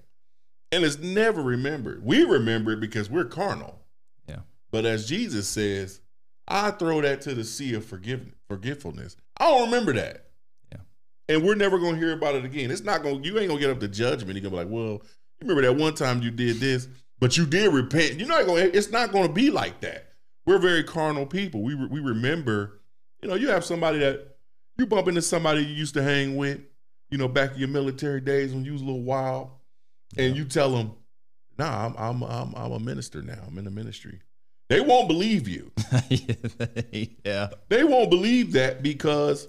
And it's never remembered. We remember it because we're carnal. Yeah. But as Jesus says, I throw that to the sea of forgiveness, forgetfulness. I don't remember that. Yeah. And we're never gonna hear about it again. It's not gonna you ain't gonna get up to judgment. You're gonna be like, well, you remember that one time you did this, but you did repent. You're not gonna it's not gonna be like that. We're very carnal people. We re- we remember, you know, you have somebody that you bump into somebody you used to hang with, you know, back in your military days when you was a little wild, and you tell them, "Nah, I'm I'm I'm, I'm a minister now. I'm in the ministry." They won't believe you. yeah. They won't believe that because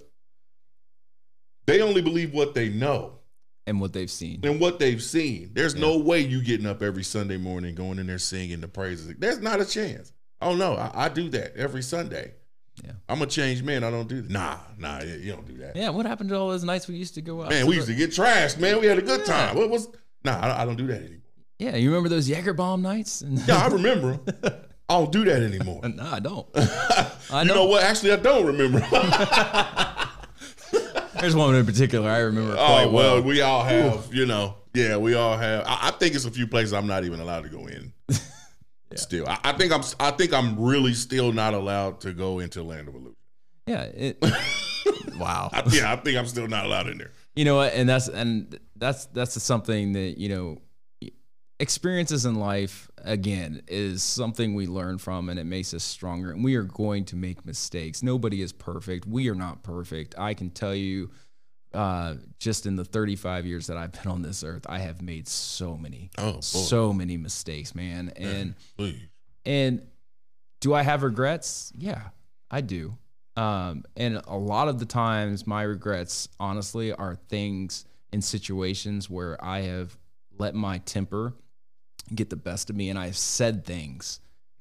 they only believe what they know And what they've seen. and what they've seen. There's no way you getting up every Sunday morning, going in there singing the praises. There's not a chance. Oh no, I, I do that every Sunday. Yeah. I'm a changed man. I don't do that. Nah, nah, you you don't do that. Yeah, what happened to all those nights we used to go out? Man, we used to get trashed, man. We had a good Yeah. time. What was? Nah, I, I don't do that anymore. Yeah, you remember those Jaeger bomb nights? Yeah, I remember 'em. I don't do that anymore. no, I don't. I you know. know what? Actually, I don't remember. There's one in particular I remember oh, quite oh well, well. we all have. You know, yeah, we all have. I, I think it's a few places I'm not even allowed to go in. Still, I, I think I'm. I think I'm really still not allowed to go into Land of Illusion. Yeah. It, wow. I, yeah, I think I'm still not allowed in there. you know what and that's and that's that's something that you know experiences in life again is something we learn from and it makes us stronger and we are going to make mistakes nobody is perfect we are not perfect i can tell you uh, just in the 35 years that i've been on this earth i have made so many Oh, so many mistakes man and Please. and do I have regrets? Yeah, I do. Um, and a lot of the times, my regrets, honestly, are things in situations where I have let my temper get the best of me and I've said things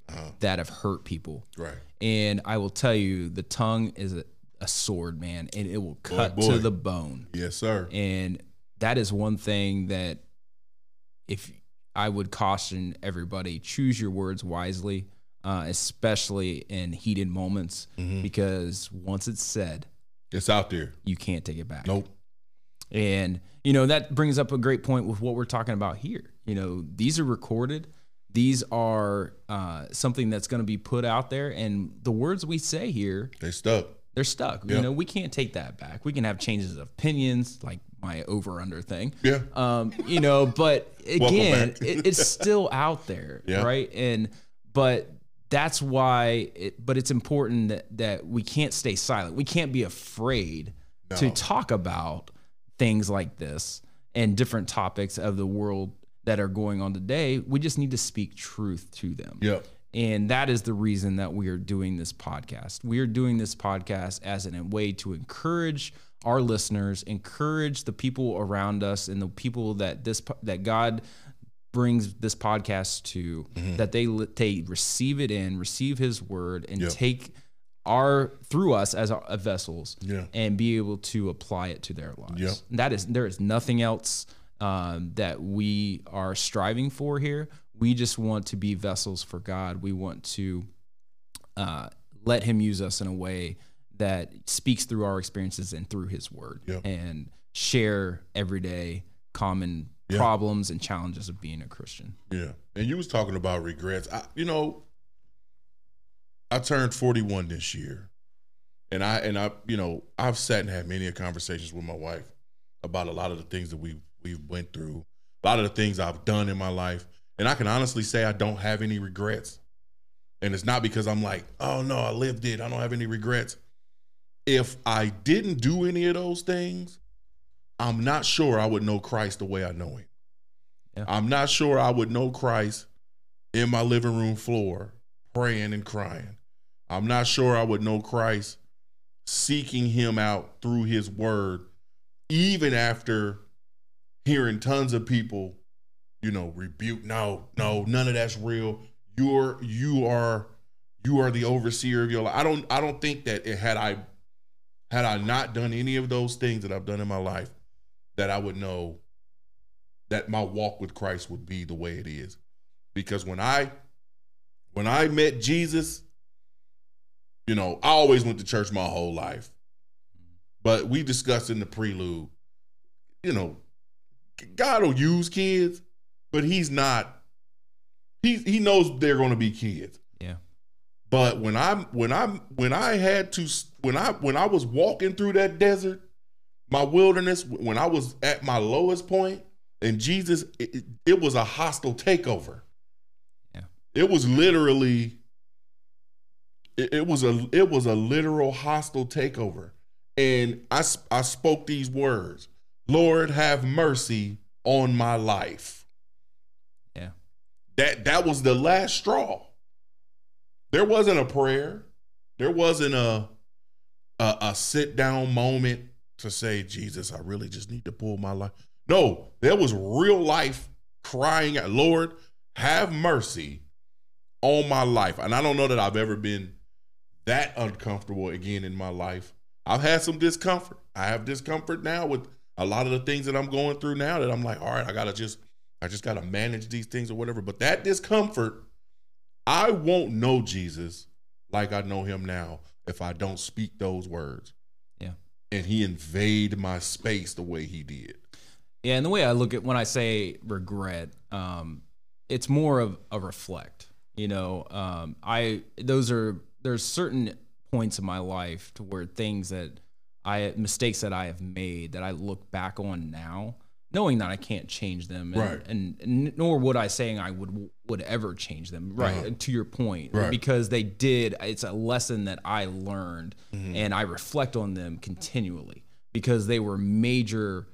Uh-huh. that have hurt people. Right. And I will tell you, the tongue is a, a sword, man, and it will cut boy. to the bone. Yes, sir. And that is one thing that if I would caution everybody, choose your words wisely, uh, especially in heated moments, Mm-hmm. because once it's said, It's out there. you can't take it back. Nope. And, you know, that brings up a great point with what we're talking about here. You know, these are recorded. These are uh, something that's going to be put out there. And the words we say here, They stuck. they're stuck. Yeah. You know, we can't take that back. We can have changes of opinions, like my over under thing. Yeah. Um, you know, but again, it, it's still out there, Yeah. right? And but that's why. It, but it's important that that we can't stay silent. We can't be afraid to talk about things like this and different topics of the world that are going on today. We just need to speak truth to them. Yep. And that is the reason that we are doing this podcast. We are doing this podcast as a way to encourage our listeners, encourage the people around us, and the people that this that God brings this podcast to, mm-hmm. that they they receive it in, receive His word, and Yep. take our through us as our, as vessels, Yeah. and be able to apply it to their lives. Yep. That is there is nothing else um, that we are striving for here. We just want to be vessels for God. We want to uh, let Him use us in a way that speaks through our experiences and through His Word, Yep. and share everyday common Yeah. problems and challenges of being a Christian. Yeah. And you was talking about regrets. I, you know, I turned 41 this year. And I and I, you know, I've sat and had many conversations with my wife about a lot of the things that we we've went through, a lot of the things I've done in my life. And I can honestly say I don't have any regrets. And it's not because I'm like, oh no, I lived it. I don't have any regrets. If I didn't do any of those things, I'm not sure I would know Christ the way I know him. Yeah. I'm not sure I would know Christ in my living room floor praying and crying. I'm not sure I would know Christ seeking him out through his word, even after hearing tons of people, you know, rebuke, no, no, none of that's real. You're you are you are the overseer of your life. I don't I don't think that it had I had I not done any of those things that I've done in my life, that I would know that my walk with Christ would be the way it is. Because when I when I met Jesus, you know, I always went to church my whole life. But we discussed in the prelude, you know, God will use kids, but he's not he he knows they're going to be kids. Yeah. But when I'm when I'm when I had to when I when I was walking through that desert, my wilderness, when I was at my lowest point, and Jesus, it, it- it was a hostile takeover. Yeah. It was literally. It, it was a it was a literal hostile takeover, and I I spoke these words: "Lord, have mercy on my life." Yeah. That that was the last straw. There wasn't a prayer. There wasn't a a, a sit down moment to say, Jesus, I really just need to pull my life. No, there was real life crying out, Lord, have mercy on my life. And I don't know that I've ever been that uncomfortable again in my life. I've had some discomfort. I have discomfort now with a lot of the things that I'm going through now that I'm like, all right, I gotta just, I just gotta manage these things or whatever. But that discomfort, I won't know Jesus like I know him now if I don't speak those words. Yeah. And he invade my space the way he did. Yeah, and the way I look at when I say regret, um, it's more of a reflect. You know, um, I those are there's certain points in my life to where things that I mistakes that I have made that I look back on now, knowing that I can't change them, and, Right. and, and nor would I saying I would would ever change them. Right Uh-huh. to your point, Right. because they did. It's a lesson that I learned, Mm-hmm. and I reflect on them continually because they were major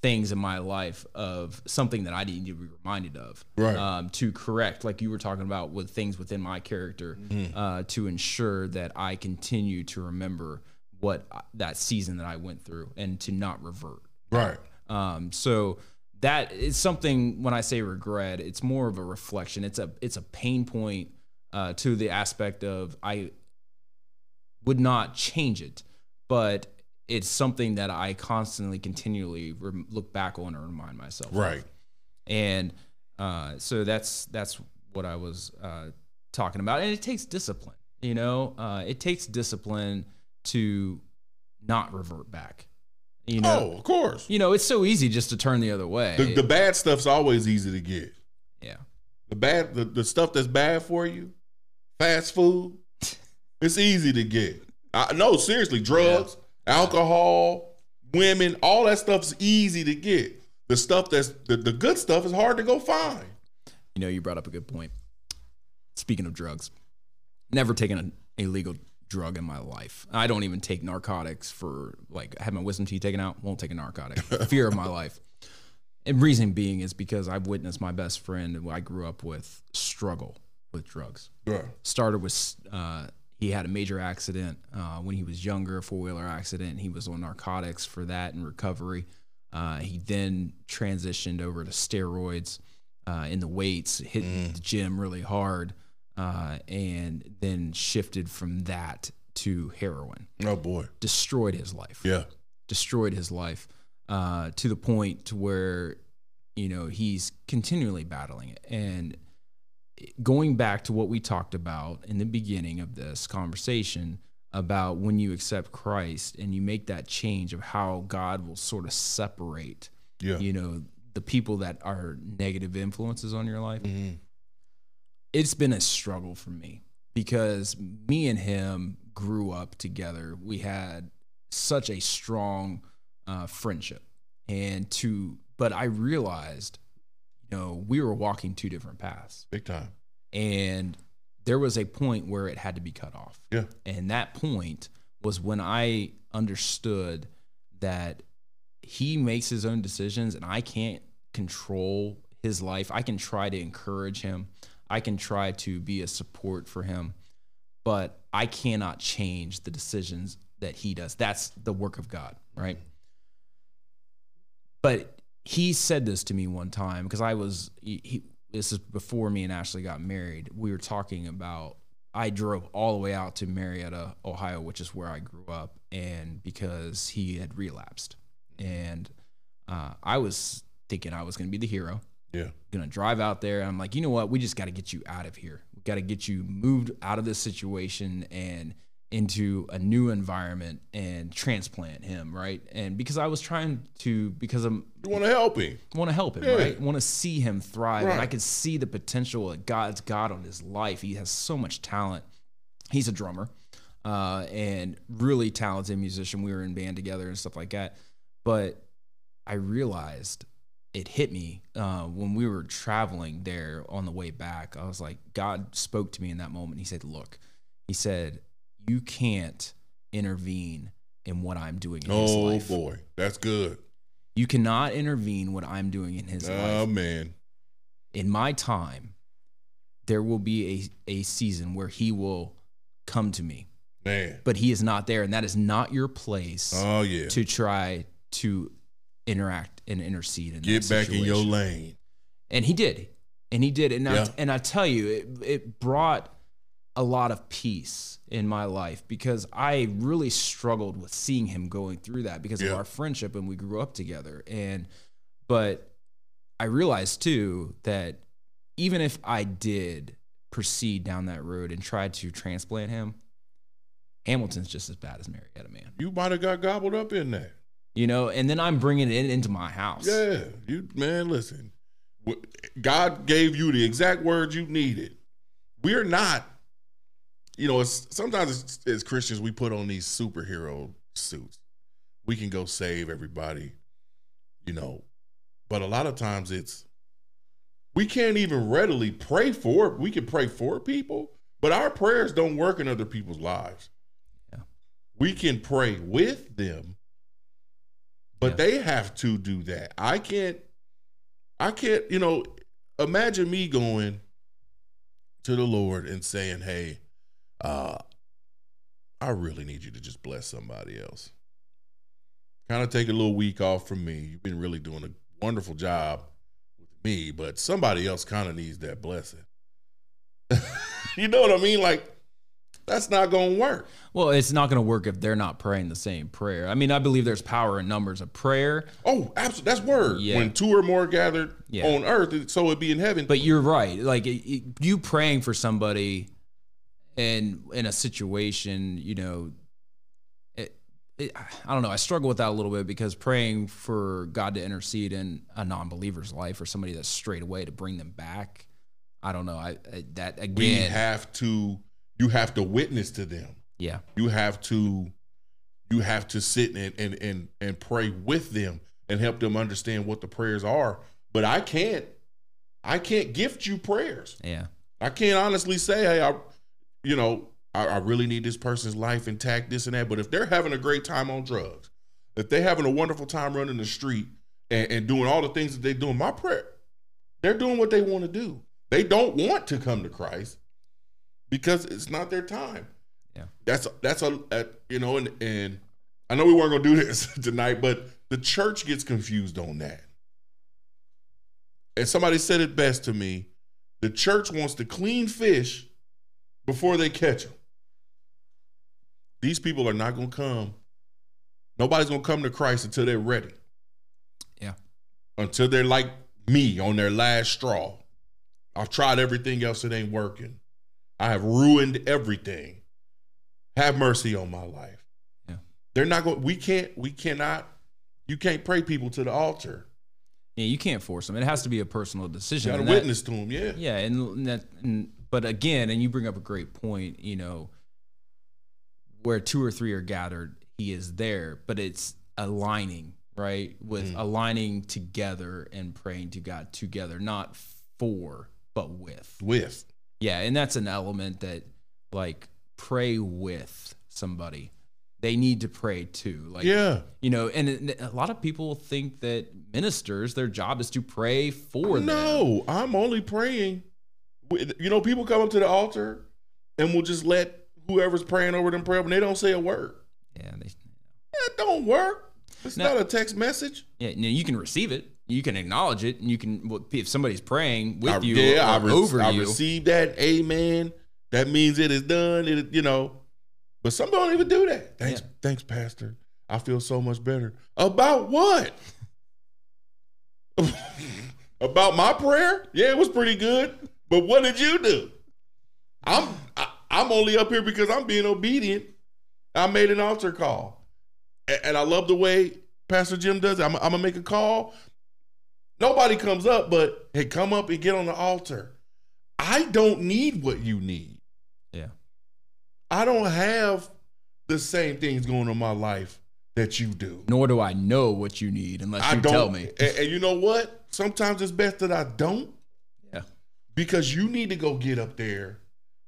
things in my life of something that I didn't need to be reminded of Right. um, to correct, like you were talking about with things within my character, Mm-hmm. uh, to ensure that I continue to remember what I- that season that I went through and to not revert. Right. Um, so that is something when I say regret, it's more of a reflection. It's a it's a pain point uh, to the aspect of I would not change it, but it's something that I constantly, continually rem- look back on and remind myself. of. Right. And uh, so that's that's what I was uh, talking about, and it takes discipline. You know, uh, it takes discipline to not revert back. You know, oh, of course. you know, it's so easy just to turn the other way. The, the bad stuff's always easy to get. yeah, The bad, the, the stuff that's bad for you, fast food, it's easy to get. I, no, seriously, drugs, alcohol, women, all that stuff's easy to get. The stuff that's the, the good stuff is hard to go find. you know, you brought up a good point. Speaking of drugs, never taken an illegal drug in my life. I don't even take narcotics for like I had my wisdom teeth taken out. Won't take a narcotic. Fear of my life. And reason being is because I've witnessed my best friend who I grew up with struggle with drugs. Yeah. started with uh, he had a major accident uh, when he was younger, a four wheeler accident. He was on narcotics for that and recovery. Uh, he then transitioned over to steroids uh, in the weights, hit the gym really hard, uh, and then shifted from that to heroin. Oh boy. Destroyed his life Yeah. destroyed his life uh, to the point to where you know he's continually battling it and going back to what we talked about in the beginning of this conversation about when you accept Christ and you make that change of how God will sort of separate Yeah. you know the people that are negative influences on your life Mhm. It's been a struggle for me because me and him grew up together. We had such a strong uh, friendship, and to but I realized, you know, we were walking two different paths, Big time. and there was a point where it had to be cut off. Yeah. And that point was when I understood that he makes his own decisions and I can't control his life. I can try to encourage him, I can try to be a support for him, but I cannot change the decisions that he does. That's the work of God, right? But he said this to me one time because I was he, this is before me and Ashley got married. We were talking about I drove all the way out to Marietta, Ohio, which is where I grew up, and because he had relapsed, and uh, I was thinking I was going to be the hero, Yeah. to drive out there. I'm like, you know what? We just got to get you out of here. We got to get you moved out of this situation and into a new environment and transplant him, right? And because I was trying to, because I'm You want to help him. want to help him, Yeah. right? Want to see him thrive. And I Right. could see the potential that God's got on his life. He has so much talent. He's a drummer uh, and really talented musician. We were in band together and stuff like that. But I realized it hit me uh, when we were traveling there on the way back. I was like, God spoke to me in that moment. He said, Look, he said, you can't intervene in what I'm doing in his Oh life. boy. That's good. You cannot intervene what I'm doing in his Oh life. man. In my time, there will be a, a season where he will come to me, Man. but he is not there. And that is not your place Oh yeah. to try to interact and intercede in Get back in your lane. And he did. And he did. And Yeah. I, and I tell you, it, it brought a lot of peace in my life because I really struggled with seeing him going through that because Yeah. of our friendship and we grew up together. And, but I realized too that even if I did proceed down that road and try to transplant him, Hamilton's just as bad as Marietta, man. You might have got gobbled up in that. You know, and then I'm bringing it into my house. Yeah, you man, listen. God gave you the exact words you needed we're not. You know, it's sometimes it's, as Christians we put on these superhero suits. We can go save everybody, you know, but a lot of times it's we can't even readily pray for. We can pray for people, but our prayers don't work in other people's lives. Yeah. We can pray with them, but Yeah. they have to do that. I can't. I can't. You know, imagine me going to the Lord and saying, "Hey, uh, I really need you to just bless somebody else. Kind of take a little week off from me. You've been really doing a wonderful job with me, but somebody else kind of needs that blessing. you know what I mean? Like, that's not going to work. Well, it's not going to work if they're not praying the same prayer. I mean, I believe there's power in numbers of prayer, Oh, absolutely. That's word. Yeah. When two or more gathered Yeah. on earth, so it be in heaven. but you're right. Like it, it- you praying for somebody and in a situation, you know, it, I don't know. I struggle with that a little bit because praying for God to intercede in a non-believer's life or somebody that's straight away to bring them back. I don't know. I, I that we again. have to, you have to witness to them. yeah. you have to you have to sit and and and, and pray with them and help them understand what the prayers are but i can't i can't gift you prayers Yeah. i can't honestly say hey i you know I, I really need this person's life intact this and that but if they're having a great time on drugs if they're having a wonderful time running the street and, and doing all the things that they're doing my prayer they're doing what they want to do they don't want to come to christ because it's not their time Yeah. that's that's a, a you know and and I know we weren't gonna do this tonight, but the church gets confused on that. And somebody said it best to me: the church wants to clean fish before they catch them. These people are not gonna come. Nobody's gonna come to Christ until they're ready. Yeah. Until they're like me on their last straw. I've tried everything else; it ain't working. I have ruined everything. Have mercy on my life. Yeah. They're not going. We can't. We cannot. You can't pray people to the altar. Yeah. You can't force them. It has to be a personal You decision. got to witness to them. Yeah. Yeah, and that, and, but again, and you bring up a great point. You know, where two or three are gathered, he is there. But it's aligning, right? With Mhm. aligning together and praying to God together, not for, but with. With. Yeah, and that's an element that, like, pray with somebody. They need to pray too. Like, yeah. you know, and a lot of people think that ministers, their job is to pray for them. No, I'm only praying. You know, people come up to the altar and we'll just let whoever's praying over them pray, and they don't say a word. Yeah, they, That don't work. It's No. not a text message. Yeah, now you can receive it. You can acknowledge it, and you can. If somebody's praying with I, you yeah, I, re- over I you, received that. Amen. That means it is done. It, you know, but some don't even do that. Thanks, Yeah. thanks, Pastor. I feel so much better. About what? About my prayer? Yeah, it was pretty good. But what did you do? I'm I, I'm only up here because I'm being obedient. I made an altar call, A- and, I love the way Pastor Jim does it. I'm, I'm gonna make a call. Nobody comes up, but hey, come up and get on the altar. I don't need what you need. yeah, I don't have the same things going on in my life that you do. nor do I know what you need unless I you tell me. And, and you know what? Sometimes it's best that I don't Yeah, because you need to go get up there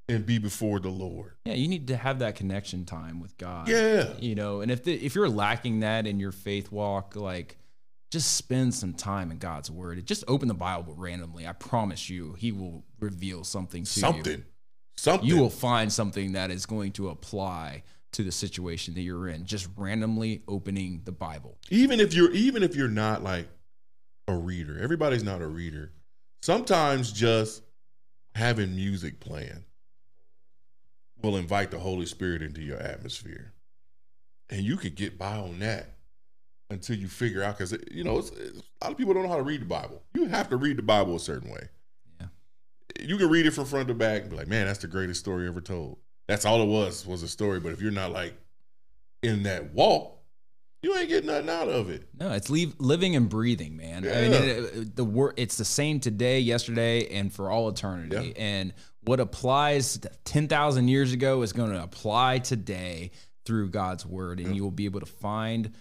and be before the Lord. yeah, you need to have that connection time with God. Yeah. you know, and if the, if you're lacking that in your faith walk, like just spend some time in God's Word. Just open the Bible randomly. I promise you, He will reveal something to you. Something. Something. you will find something that is going to apply to the situation that you're in just randomly opening the bible even if you're even if you're not like a reader everybody's not a reader sometimes just having music playing will invite the holy spirit into your atmosphere and you could get by on that until you figure out because you know it's, it's- a lot of people don't know how to read the bible. You have to read the bible a certain way. Yeah. you can read it from front to back and be like man that's the greatest story ever told. That's all it was was a story. But if you're not like in that walk you ain't getting nothing out of it. No it's leave, living and breathing man. I mean it, it- the word it's the same today yesterday and for all eternity. Yeah. and What applies 10,000 years ago is going to apply today through God's word and you will be able to find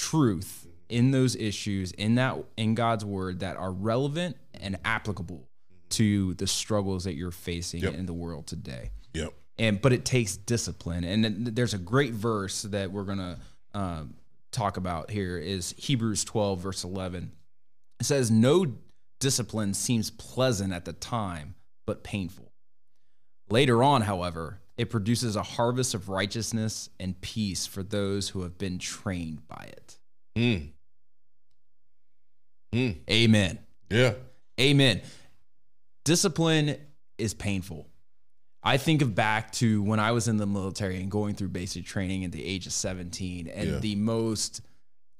truth in those issues in that in God's word that are relevant and applicable to the struggles that you're facing Yep. in the world today Yep. and but it takes discipline and there's a great verse that we're gonna um, talk about here is hebrews 12 verse 11 it says no discipline seems pleasant at the time but painful later on however it produces a harvest of righteousness and peace for those who have been trained by it Mm. Mm. amen Yeah. Amen. Discipline is painful. I think of back to when I was in the military and going through basic training at the age of 17 and Yeah. the most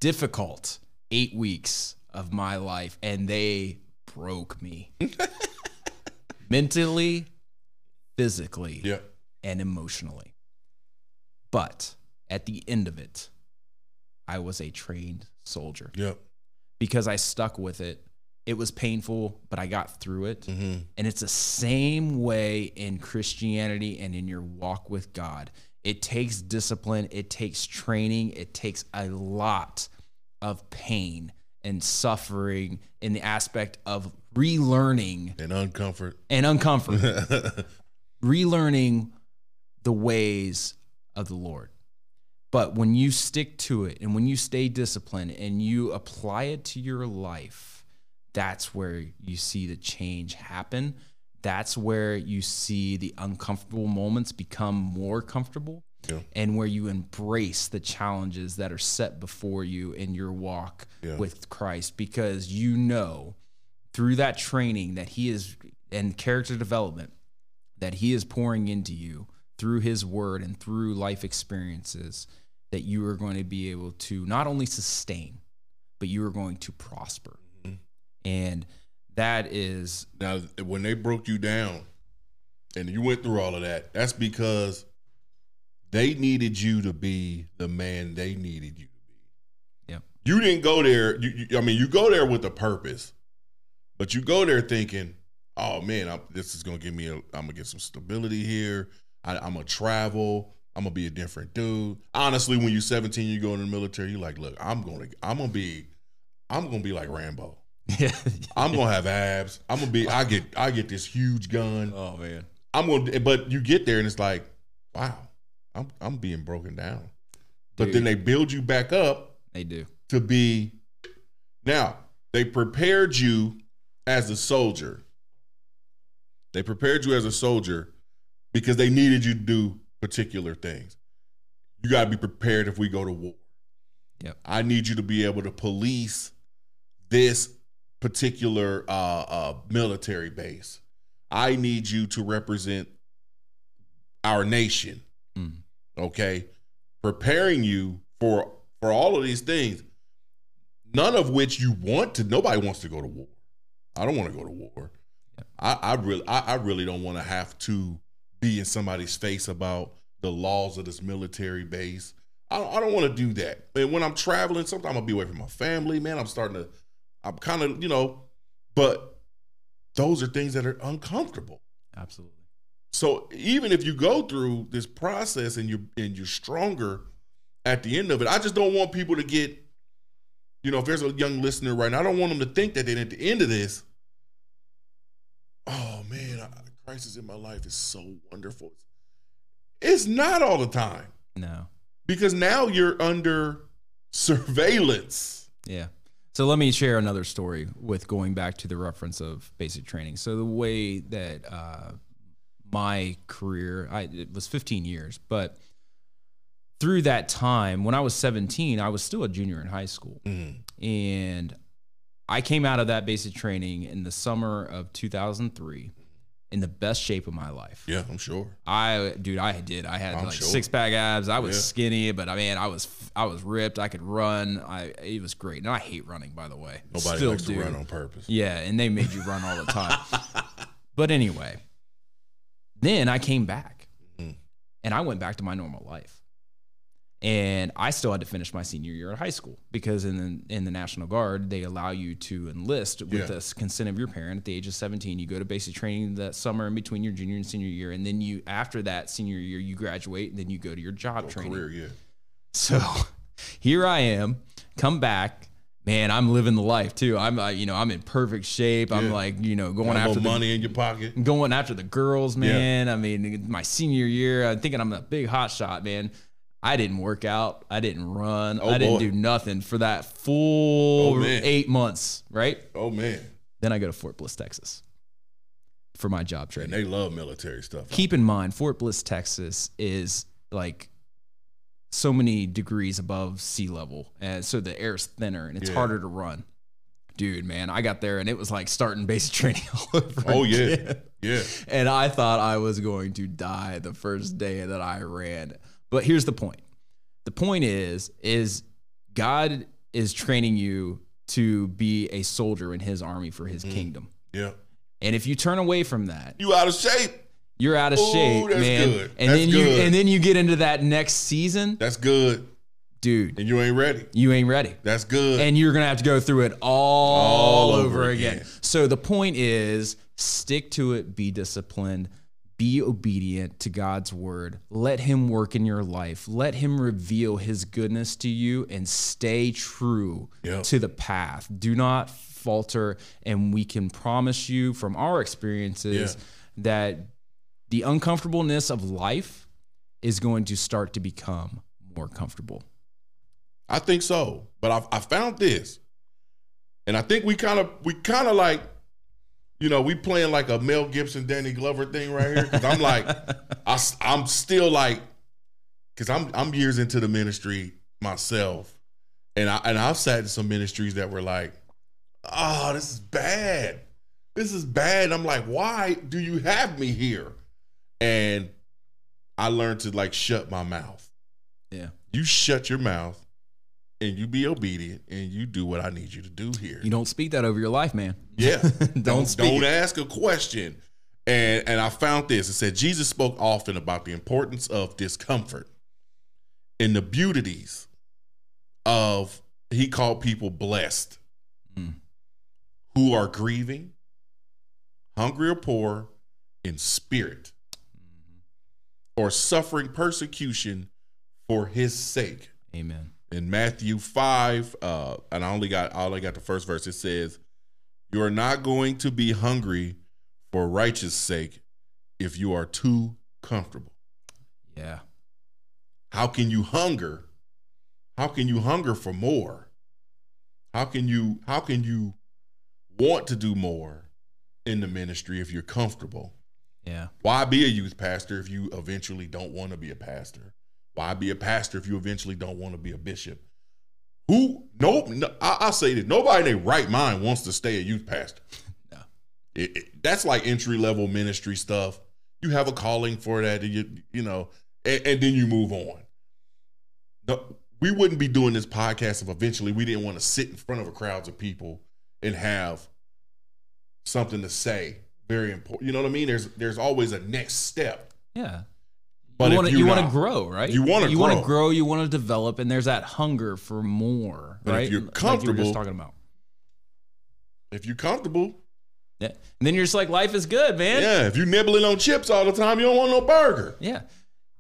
difficult eight weeks of my life, and they broke me mentally, physically, Yeah. And emotionally. But at the end of it, I was a trained soldier Yep. because I stuck with it. It was painful, but I got through it. Mm-hmm. And it's the same way in Christianity and in your walk with God. It takes discipline, it takes training, it takes a lot of pain and suffering in the aspect of relearning And uncomfort. and uncomfort, relearning the ways of the Lord. But when you stick to it and when you stay disciplined and you apply it to your life, that's where you see the change happen. That's where you see the uncomfortable moments become more comfortable Yeah. and where you embrace the challenges that are set before you in your walk Yeah. with Christ because you know through that training that he is and character development that he is pouring into you through his word and through life experiences that you are going to be able to not only sustain but you are going to prosper mm-hmm. and that is Now, when they broke you down and you went through all of that, that's because they needed you to be the man they needed you to be. Yep. You didn't go there. You, you- I mean, you go there with a purpose, but you go there thinking, "Oh man, I'm, this is gonna give me. A, I'm gonna get some stability here. I, I'm gonna travel. I'm gonna be a different dude." Honestly, when you're 17, you go in the military. You're like, "Look, I'm gonna. I'm gonna be. I'm gonna be like Rambo." yeah I'm gonna have abs. I'm gonna be. I get. I get this huge gun. oh man I'm gonna. But you get there and it's like, wow, I'm. I'm being broken down. But then they build you back up they do to be. Now they prepared you as a soldier. They prepared you as a soldier because they needed you to do particular things. You got to be prepared if we go to war. Yep. I need you to be able to police this particular uh, uh, military base. I need you to represent our nation. Mm. Okay, preparing you for for all of these things, none of which you want to. Nobody wants to go to war. I don't want to go to war. Yep. I, I really, I, I really don't want to have to be in somebody's face about the laws of this military base. I don't, I don't want to do that. And when I'm traveling, sometimes I'll be away from my family. Man, I'm starting to, I'm kind of, you know, but those are things that are uncomfortable. absolutely So even if you go through this process and you're and you're stronger at the end of it, I just don't want people to get, you know, if there's a young listener right now, I don't want them to think that then at the end of this, oh man, I, Christ is in my life is so wonderful. It's not all the time no because now you're under surveillance. Yeah. So let me share another story with going back to the reference of basic training. So the way that uh, my career, I it was 15 years, but through that time, when I was 17, I was still a junior in high school, and I came out of that basic training in the summer of 2003 in the best shape of my life. Yeah, I'm sure. I, dude, I did. I had I'm like sure. six pack abs. I was Yeah. skinny, but I mean, I was, I was ripped. I could run. I, it was great. And I hate running, by the way. Nobody Still likes do. to run on purpose. Yeah, and they made you run all the time. but anyway, then I came back, Mhm. and I went back to my normal life. And I still had to finish my senior year at high school because in the, in the National Guard they allow you to enlist with Yeah. the consent of your parent at the age of 17. You go to basic training that summer in between your junior and senior year, and then you after that senior year you graduate and then you go to your job training. Career, yeah. So here I am, come back. Man, I'm living the life too. I'm, uh, you know, I'm in perfect shape. I'm like, you know, going after the money in your pocket. going after the girls, man. I mean, my senior year, I'm thinking I'm a big hot shot, man. I didn't work out. I didn't run. Oh, I didn't boy. do nothing for that full Oh, eight months, right? Oh man, Then I go to Fort Bliss, Texas for my job and training. they love military stuff. Keep in mind, Fort Bliss, Texas is like so many degrees above sea level. And so the air's thinner and it's Yeah. harder to run. Dude, man, I got there and it was like starting basic training all over. Oh yeah, yeah. And I thought I was going to die the first day that I ran. But here's the point. The point is is God is training you to be a soldier in his army for Mm. his kingdom. Yeah. And if you turn away from that, You out of shape. you're out of Ooh, shape, that's man. good. And That's then you good. and then you get into that next season, That's good. dude, And you ain't ready. you ain't ready. That's good. And you're gonna have to go through it all, All over, over again. again. So the point is stick to it, be disciplined, be obedient to God's word. Let him work in your life. Let him reveal his goodness to you and stay true Yep. to the path. Do not falter. And we can promise you from our experiences Yeah. that the uncomfortableness of life is going to start to become more comfortable. I think so. But I, I found this, and I think we kind of we kind of like, you know, we playing like a Mel Gibson, Danny Glover thing right here. Because I'm like, I, I'm still like, because I'm I'm years into the ministry myself, and I and I've sat in some ministries that were like, oh, this is bad. This is bad. I'm like, why do you have me here? And I learned to like shut my mouth Yeah. you shut your mouth and you be obedient and you do what I need you to do here. You don't speak that over your life, man. yeah. Don't don't speak don't ask a question. And and I found this. It said Jesus spoke often about the importance of discomfort and the beauties of he called people blessed Mm. who are grieving, hungry or poor in spirit, or suffering persecution for his sake Amen. In Matthew 5, uh, and I only got all I only got the first verse. It says, You are not going to be hungry for righteous sake if you are too comfortable. Yeah. How can you hunger? How can you hunger for more? How can you how can you want to do more in the ministry if you're comfortable? Yeah. Why be a youth pastor if you eventually don't want to be a pastor? Why be a pastor if you eventually don't want to be a bishop? Who? Nope. No, I, I say that nobody in their right mind wants to stay a youth pastor. No. It- it- that's like entry level ministry stuff. You have a calling for that, and you you know, and, and then you move on. No, we wouldn't be doing this podcast if eventually we didn't want to sit in front of a crowds of people and have something to say. Very important. You know what I mean? There's there's always a next step. Yeah. But you want to you want to grow, right? You wanna you want to grow. you want to develop, and there's that hunger for more, But if right? you're Like you were comfortable- just talking about. If you're comfortable, Yeah. And then you're just like, life is good, man. yeah. If you're nibbling on chips all the time, you don't want no burger. Yeah.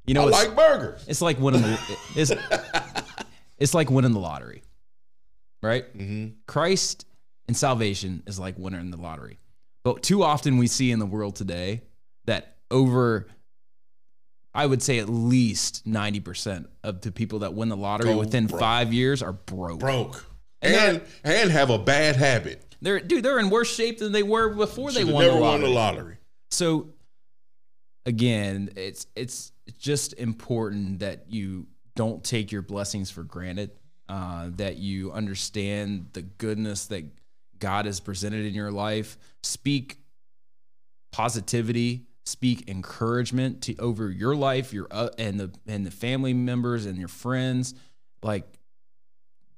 You know, I like burgers. it's like winning the it's, it's like winning the lottery, right? hmm Christ and salvation is like winning the lottery. But too often we see in the world today that over, I would say at least 90% of the people that win the lottery Go within broke. five years are broke. Broke And and and have a bad habit. They're, dude, they're in worse shape than they were before they won never the won lottery. the lottery. So again, it's it's just important that you don't take your blessings for granted. Uh, that you understand the goodness that God has presented in your life. Speak positivity. Speak encouragement to over your life, your uh, and the and the family members and your friends, like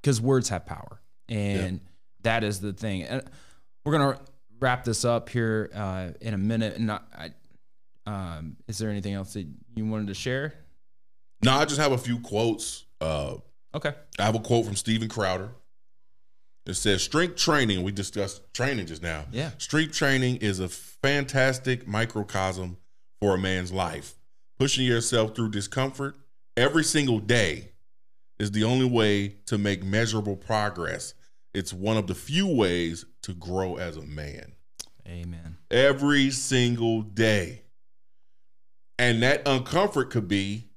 because words have power, and that is the thing. And we're gonna wrap this up here uh, in a minute. And I, I, um, is there anything else that you wanted to share? No, I just have a few quotes. Uh, Okay. I have a quote from Steven Crowder. It says, Strength training, we discussed training just now. Yeah. Strength training is a fantastic microcosm for a man's life. Pushing yourself through discomfort every single day is the only way to make measurable progress. It's one of the few ways to grow as a man. Amen. Every single day. And that uncomfort could be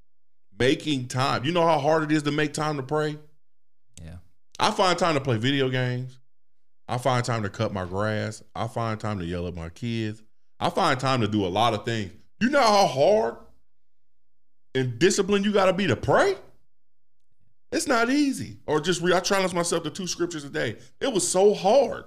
making time. You know how hard it is to make time to pray? I find time to play video games. I find time to cut my grass. I find time to yell at my kids. I find time to do a lot of things. You know how hard and disciplined you got to be to pray? It's not easy. Or just re- I challenge myself to two scriptures a day. It was so hard.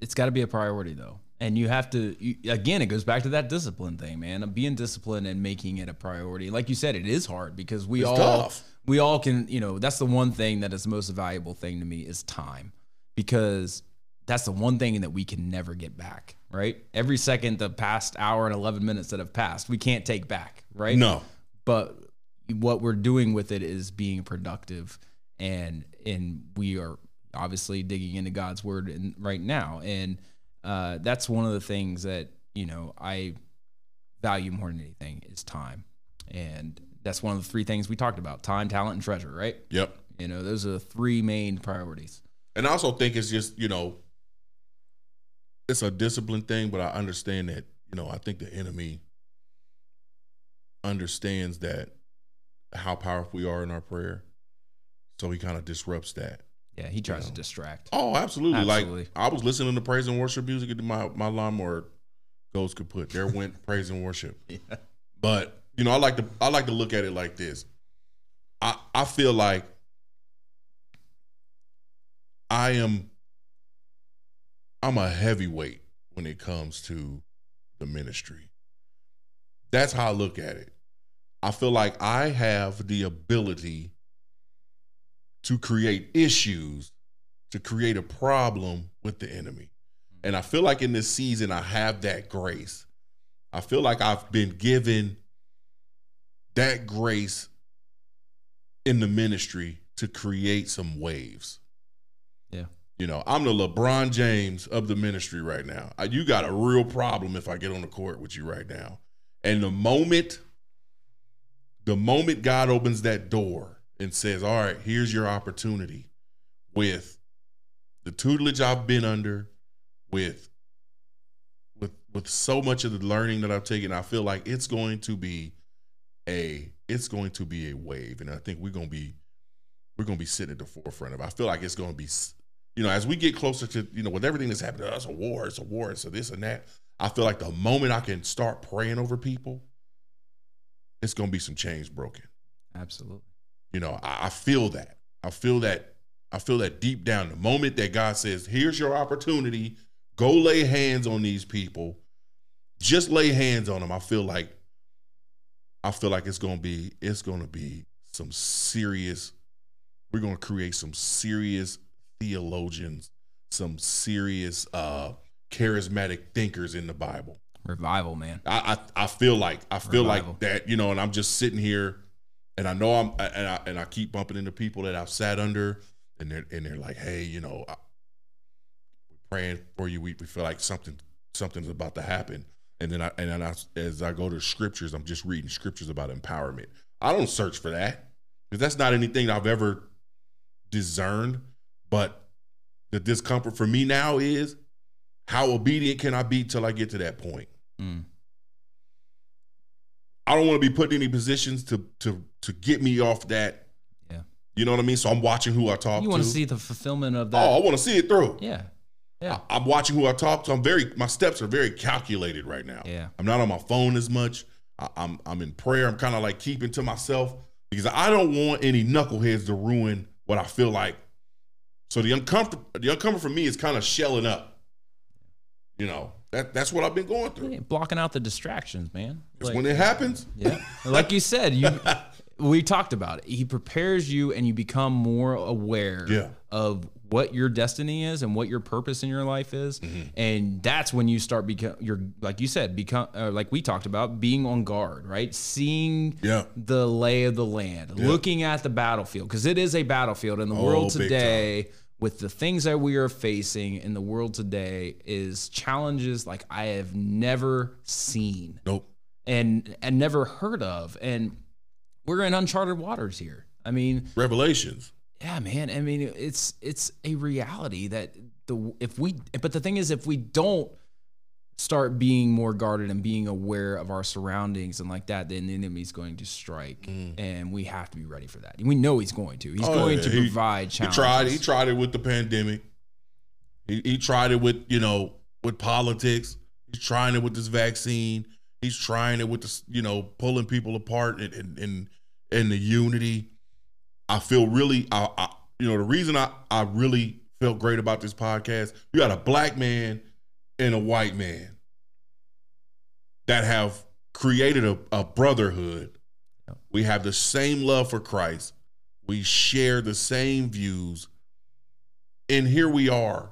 It's got to be a priority though. And you have to, you, again, it goes back to that discipline thing, man. Being disciplined and making it a priority. Like you said, it is hard because we It's all, tough. We all can, you know, that's the one thing that is the most valuable thing to me is time because that's the one thing that we can never get back, right? Every second, the past hour and 11 minutes that have passed, we can't take back, right? No. but what we're doing with it is being productive and and we are obviously digging into God's word in, right now and uh, that's one of the things that you know I value more than anything is time and that's one of the three things we talked about time talent and treasure right Yep. you know those are the three main priorities And I also think it's just, you know, it's a discipline thing, but I understand that, you know, I think the enemy understands that how powerful we are in our prayer. So he kind of disrupts that. yeah he tries know. to distract Oh, absolutely. Absolutely. Like I was listening to praise and worship music and my, my lawnmower goes kaput. There went praise and worship. yeah. But you know, I like to I like to look at it like this. I I feel like I am I'm a heavyweight when it comes to the ministry. That's how I look at it. I feel like I have the ability to create issues, to create a problem with the enemy. And I feel like in this season I have that grace. I feel like I've been given that grace in the ministry to create some waves. Yeah. You know, I'm the LeBron James of the ministry right now. You got a real problem if I get on the court with you right now. And the moment the moment God opens that door and says, "All right, here's your opportunity with the tutelage I've been under, with with with so much of the learning that I've taken, I feel like it's going to be a it's going to be a wave, and I think we're gonna be we're gonna be sitting at the forefront of. it. I feel like it's gonna be, you know, as we get closer to you know with everything that's happening, oh, it's a war, it's a war, it's a this and that. I feel like the moment I can start praying over people, it's gonna be some chains broken. absolutely You know, I, I feel that. I feel that. I feel that deep down. The moment that God says, "Here's your opportunity. Go lay hands on these people. Just lay hands on them." I feel like. I feel like it's gonna be. It's gonna be some serious. We're gonna create some serious theologians, some serious uh charismatic thinkers in the Bible. revival man I, I I feel like I feel Revival. like that, you know, and I'm just sitting here, and I know I'm, and I and I keep bumping into people that I've sat under, and they're and they're like, hey, you know, I, we're praying for you. We, we feel like something something's about to happen, and then I and then I, as I go to scriptures, I'm just reading scriptures about empowerment. I don't search for that because that's not anything I've ever discerned. But the discomfort for me now is how obedient can I be till I get to that point. Mm. I don't want to be put in any positions to to to get me off that. Yeah. You know what I mean? So I'm watching who I talk you to. You want to see the fulfillment of that. oh, I want to see it through. yeah yeah I, am watching who I talk to. I'm very my steps are very calculated right now. yeah I'm not on my phone as much. I, I'm I'm in prayer. I'm kind of like keeping to myself because I don't want any knuckleheads to ruin what I feel like. So the uncomfort the uncomfort for me is kind of shelling up. You know that that's what I've been going through. Hey, blocking out the distractions, man. Like- when it happens, yeah, like you said, you we talked about it. He prepares you, and you become more aware Yeah. Of what your destiny is and what your purpose in your life is, Mm-hmm. and that's when you start become. You're like you said, become uh, like we talked about, being on guard, right? Seeing Yeah. the lay of the land, looking at the battlefield because it is a battlefield in the world Oh, big today. With the things that we are facing in the world today, is challenges like I have never seen Nope. and and never heard of and we're in uncharted waters here i mean Revelations. Yeah man i mean it's it's a reality that the if we but the thing is if we don't start being more guarded and being aware of our surroundings and like that then the enemy's going to strike and we have to be ready for that we know he's going to he's Mm. Oh, going yeah. to He- provide He challenges tried. He tried it with the pandemic. He, he tried it with you know with politics. He's trying it with this vaccine. He's trying it with this you know pulling people apart and and and, and the unity. I feel really. I, I you know the reason I I really felt great about this podcast. You got a black man and a white man that have created a, a brotherhood. Yep. We have the same love for Christ. We share the same views. And here we are.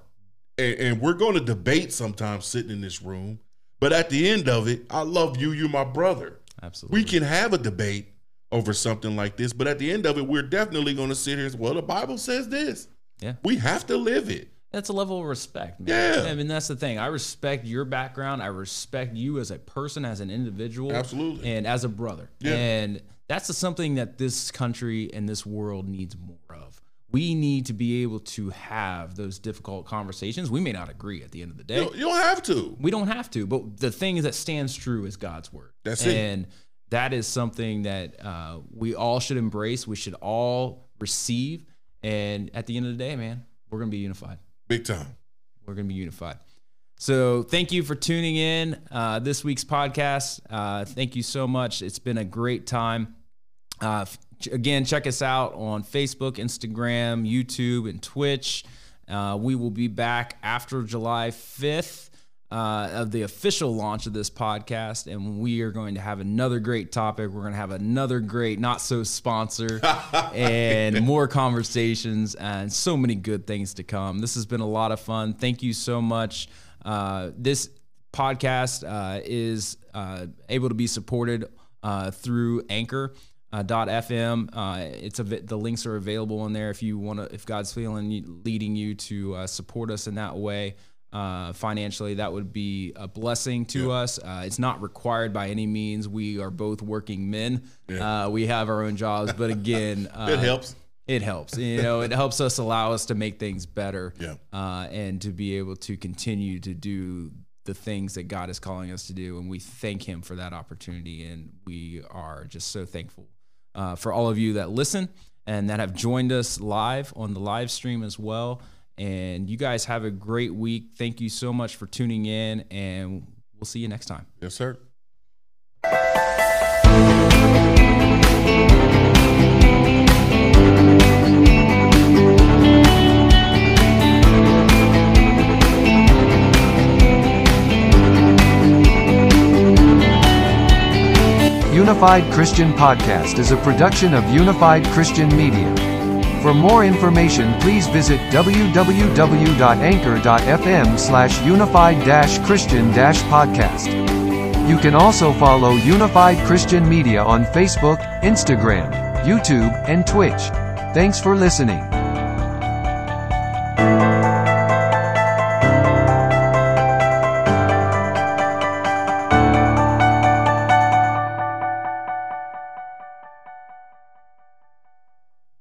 And, and we're going to debate sometimes sitting in this room. But at the end of it, I love you. You're my brother. absolutely We can have a debate over something like this. But at the end of it, we're definitely going to sit here and say, well, the Bible says this. Yeah. We have to live it. That's a level of respect, man. Yeah. I mean, that's the thing. I respect your background. I respect you as a person, as an individual. Absolutely. And as a brother. Yeah. And that's something that this country and this world needs more of. We need to be able to have those difficult conversations. We may not agree at the end of the day. You don't, have to. We don't have to, but the thing that stands true is God's word. That's it. And that is something that uh, we all should embrace. We should all receive. And at the end of the day, man, we're going to be unified Big time. we're going to be unified. So thank you for tuning in uh, this week's podcast. Uh, thank you so much. It's been a great time. Uh, again, check us out on Facebook, Instagram, YouTube, and Twitch. Uh, we will be back after July 5th. Uh, of the official launch of this podcast, and we are going to have another great topic. We're going to have another great, not so sponsor, and more conversations, and so many good things to come. This has been a lot of fun. Thank you so much. Uh, this podcast uh, is uh, able to be supported uh, through Anchor. Uh, .fm. Uh, it's a the links are available in there if you want to. If God's feeling leading you to uh, support us in that way uh, financially, that would be a blessing to us. Uh, it's not required by any means. We are both working men. Uh, we have our own jobs, but again, uh, It helps. it helps. You know, it helps us allow us to make things better. Yeah. Uh, and to be able to continue to do the things that God is calling us to do. And we thank Him for that opportunity. And we are just so thankful uh, for all of you that listen and that have joined us live on the live stream as well. And you guys have a great week. Thank you so much for tuning in, and we'll see you next time. Yes, sir. Unified Christian Podcast is a production of Unified Christian Media. For more information please visit www.anchor.fm slash unified-christian-podcast. You can also follow Unified Christian Media on Facebook, Instagram, YouTube, and Twitch. Thanks for listening.